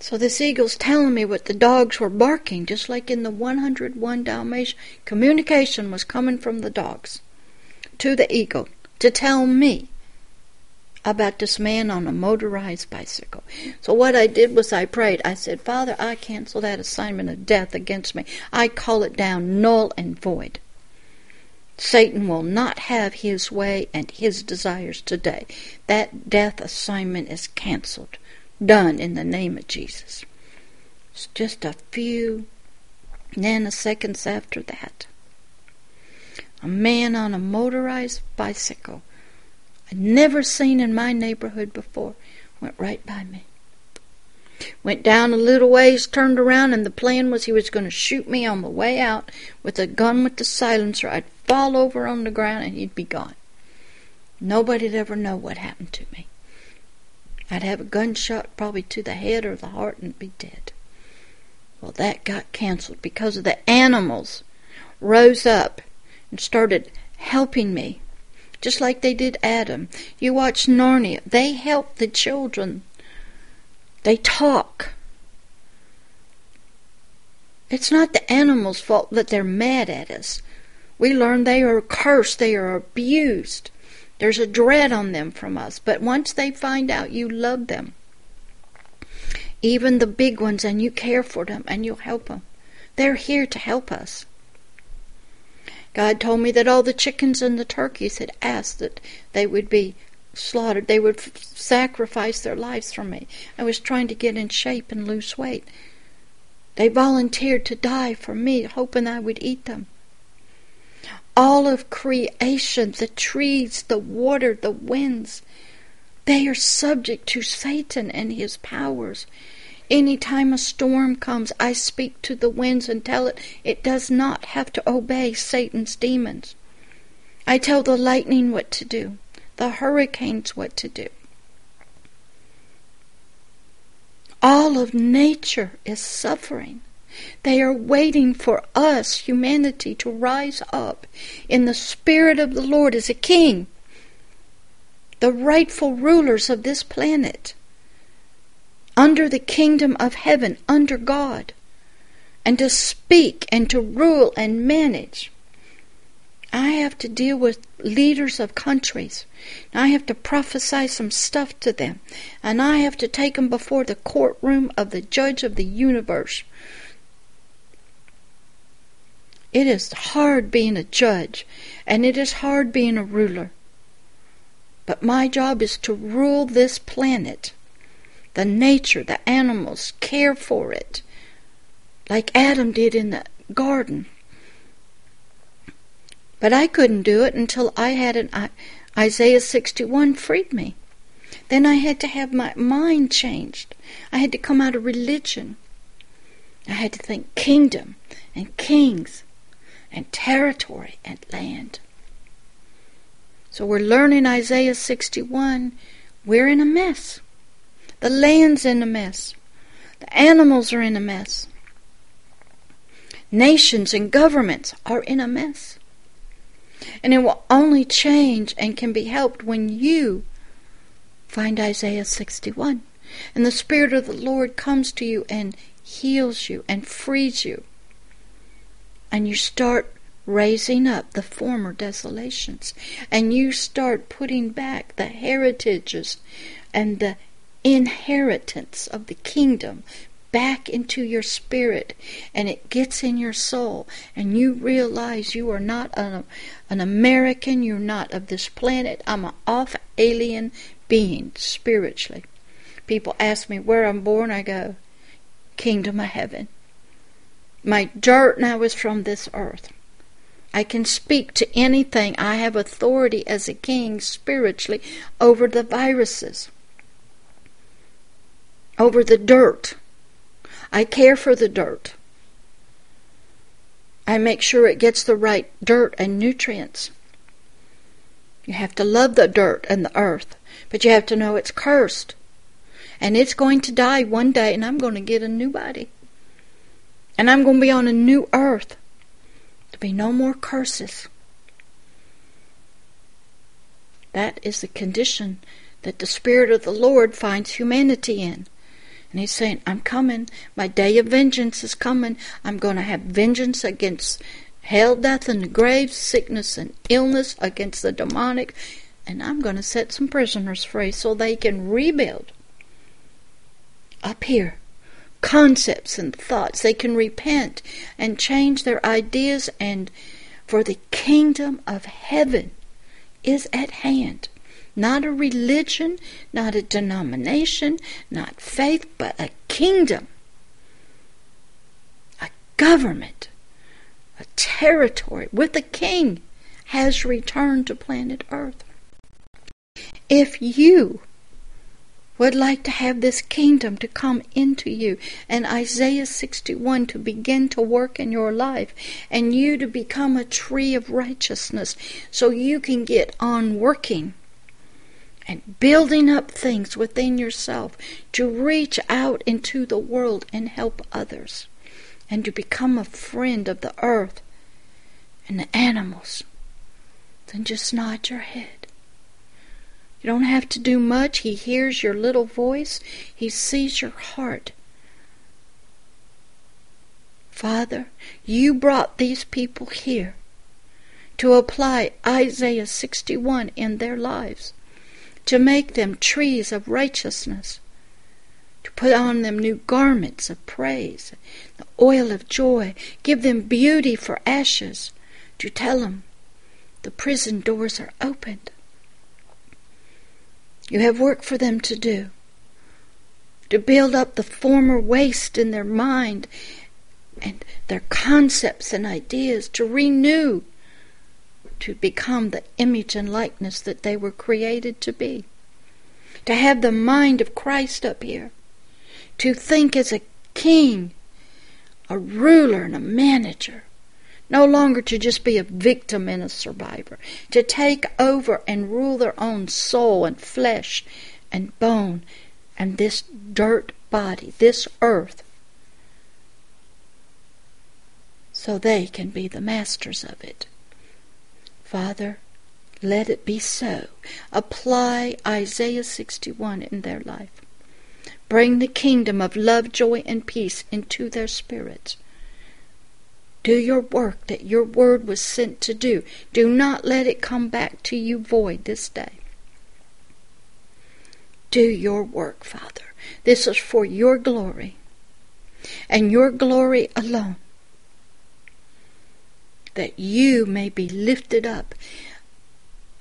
So this eagle's telling me what the dogs were barking, just like in the 101 Dalmatian. Communication was coming from the dogs to the eagle to tell me about this man on a motorized bicycle. So what I did was I prayed. I said, Father, I cancel that assignment of death against me. I call it down null and void. Satan will not have his way and his desires today. That death assignment is canceled done in the name of Jesus. It's just a few nanoseconds after that. A man on a motorized bicycle I'd never seen in my neighborhood before went right by me. Went down a little ways, turned around, and the plan was he was going to shoot me on the way out with a gun with the silencer. I'd fall over on the ground and he'd be gone. Nobody'd ever know what happened to me. I'd have a gunshot probably to the head or the heart and be dead. Well, that got canceled because of the animals rose up and started helping me, just like they did Adam. You watch Narnia, they help the children they talk. It's not the animals' fault that they're mad at us. We learn they are cursed, they are abused. There's a dread on them from us. But once they find out you love them, even the big ones, and you care for them and you'll help them, they're here to help us. God told me that all the chickens and the turkeys had asked that they would be slaughtered. They would f- sacrifice their lives for me. I was trying to get in shape and lose weight. They volunteered to die for me, hoping I would eat them. All of creation, the trees, the water, the winds, they are subject to Satan and his powers. Any time a storm comes, I speak to the winds and tell it it does not have to obey Satan's demons. I tell the lightning what to do the hurricanes what to do. All of nature is suffering. They are waiting for us, humanity, to rise up in the Spirit of the Lord as a king, the rightful rulers of this planet, under the kingdom of heaven, under God, and to speak and to rule and manage. I have to deal with leaders of countries. I have to prophesy some stuff to them. And I have to take them before the courtroom of the judge of the universe. It is hard being a judge, and it is hard being a ruler. But my job is to rule this planet, the nature, the animals, care for it, like Adam did in the garden. But I couldn't do it until I had an Isaiah 61 freed me. Then I had to have my mind changed. I had to come out of religion. I had to think kingdom and kings and territory and land. So we're learning Isaiah 61. We're in a mess. The land's in a mess. The animals are in a mess. Nations and governments are in a mess. And it will only change and can be helped when you find Isaiah 61. And the Spirit of the Lord comes to you and heals you and frees you. And you start raising up the former desolations. And you start putting back the heritages and the inheritance of the kingdom back into your spirit and it gets in your soul and you realize you are not an, an American, you're not of this planet. I'm an off alien being spiritually. People ask me where I'm born, I go, Kingdom of Heaven. My dirt now is from this earth. I can speak to anything. I have authority as a king spiritually over the viruses, over the dirt I care for the dirt. I make sure it gets the right dirt and nutrients. You have to love the dirt and the earth, but you have to know it's cursed. And it's going to die one day, and I'm going to get a new body. And I'm going to be on a new earth. There'll be no more curses. That is the condition that the Spirit of the Lord finds humanity in. And he's saying, I'm coming. My day of vengeance is coming. I'm going to have vengeance against hell, death, and the grave, sickness, and illness, against the demonic. And I'm going to set some prisoners free so they can rebuild up here concepts and thoughts. They can repent and change their ideas, and for the kingdom of heaven is at hand. Not a religion, not a denomination, not faith, but a kingdom, a government, a territory with a king has returned to planet Earth. If you would like to have this kingdom to come into you and Isaiah 61 to begin to work in your life and you to become a tree of righteousness so you can get on working and building up things within yourself to reach out into the world and help others and to become a friend of the earth and the animals, then just nod your head. You don't have to do much. He hears your little voice, He sees your heart. Father, you brought these people here to apply Isaiah 61 in their lives, to make them trees of righteousness, to put on them new garments of praise, the oil of joy, give them beauty for ashes, to tell them the prison doors are opened. You have work for them to do. To build up the former waste in their mind and their concepts and ideas, to renew, to become the image and likeness that they were created to be. To have the mind of Christ up here. To think as a king, a ruler, and a manager no longer to just be a victim and a survivor, to take over and rule their own soul and flesh and bone and this dirt body, this earth, so they can be the masters of it. Father, let it be so. Apply Isaiah 61 in their life. Bring the kingdom of love, joy, and peace into their spirits. Do your work that your word was sent to do. Do not let it come back to you void this day. Do your work, Father. This is for your glory and your glory alone. That you may be lifted up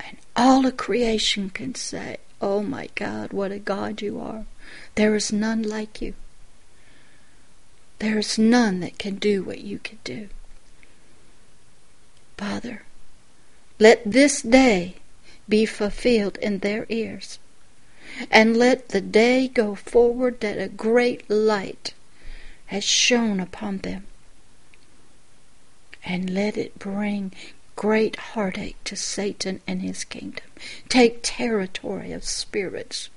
and all of creation can say, Oh my God, what a God you are. There is none like you. There is none that can do what you can do. Father, let this day be fulfilled in their ears, and let the day go forward that a great light has shone upon them, and let it bring great heartache to Satan and his kingdom. Take territory of spirits.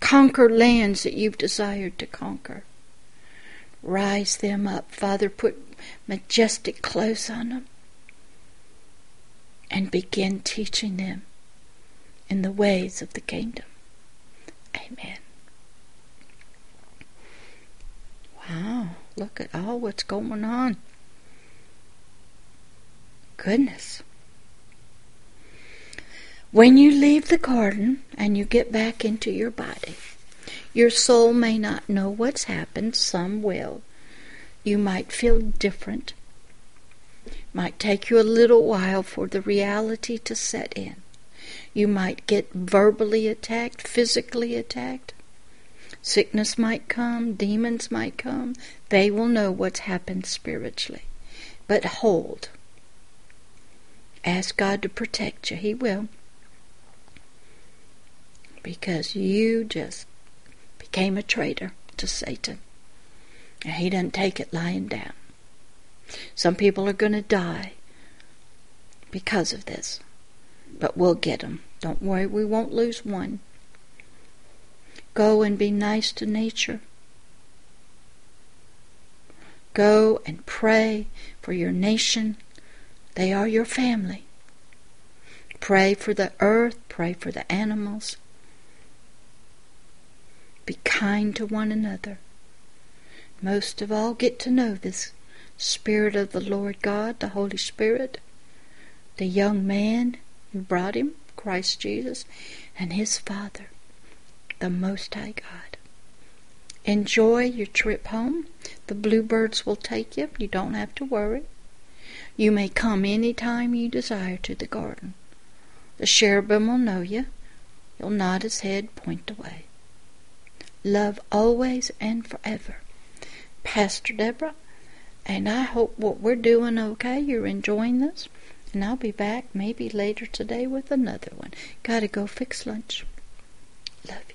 Conquer lands that you've desired to conquer. Rise them up, Father. Put majestic clothes on them. And begin teaching them in the ways of the kingdom. Amen. Wow, look at all what's going on. Goodness. When you leave the garden and you get back into your body, your soul may not know what's happened, some will. You might feel different. Might take you a little while for the reality to set in. You might get verbally attacked, physically attacked. Sickness might come, demons might come. They will know what's happened spiritually. But hold. Ask God to protect you. He will. Because you just became a traitor to Satan. And he doesn't take it lying down. Some people are going to die because of this. But we'll get them. Don't worry, we won't lose one. Go and be nice to nature. Go and pray for your nation. They are your family. Pray for the earth. Pray for the animals. Be kind to one another. Most of all, get to know this Spirit of the Lord God, the Holy Spirit, the young man who brought him, Christ Jesus, and his Father, the Most High God. Enjoy your trip home. The bluebirds will take you. You don't have to worry. You may come any time you desire to the garden. The cherubim will know you. He'll nod his head, point away love always and forever. Pastor Deborah, and I hope what we're doing okay. You're enjoying this. And I'll be back maybe later today with another one. Gotta go fix lunch. Love you.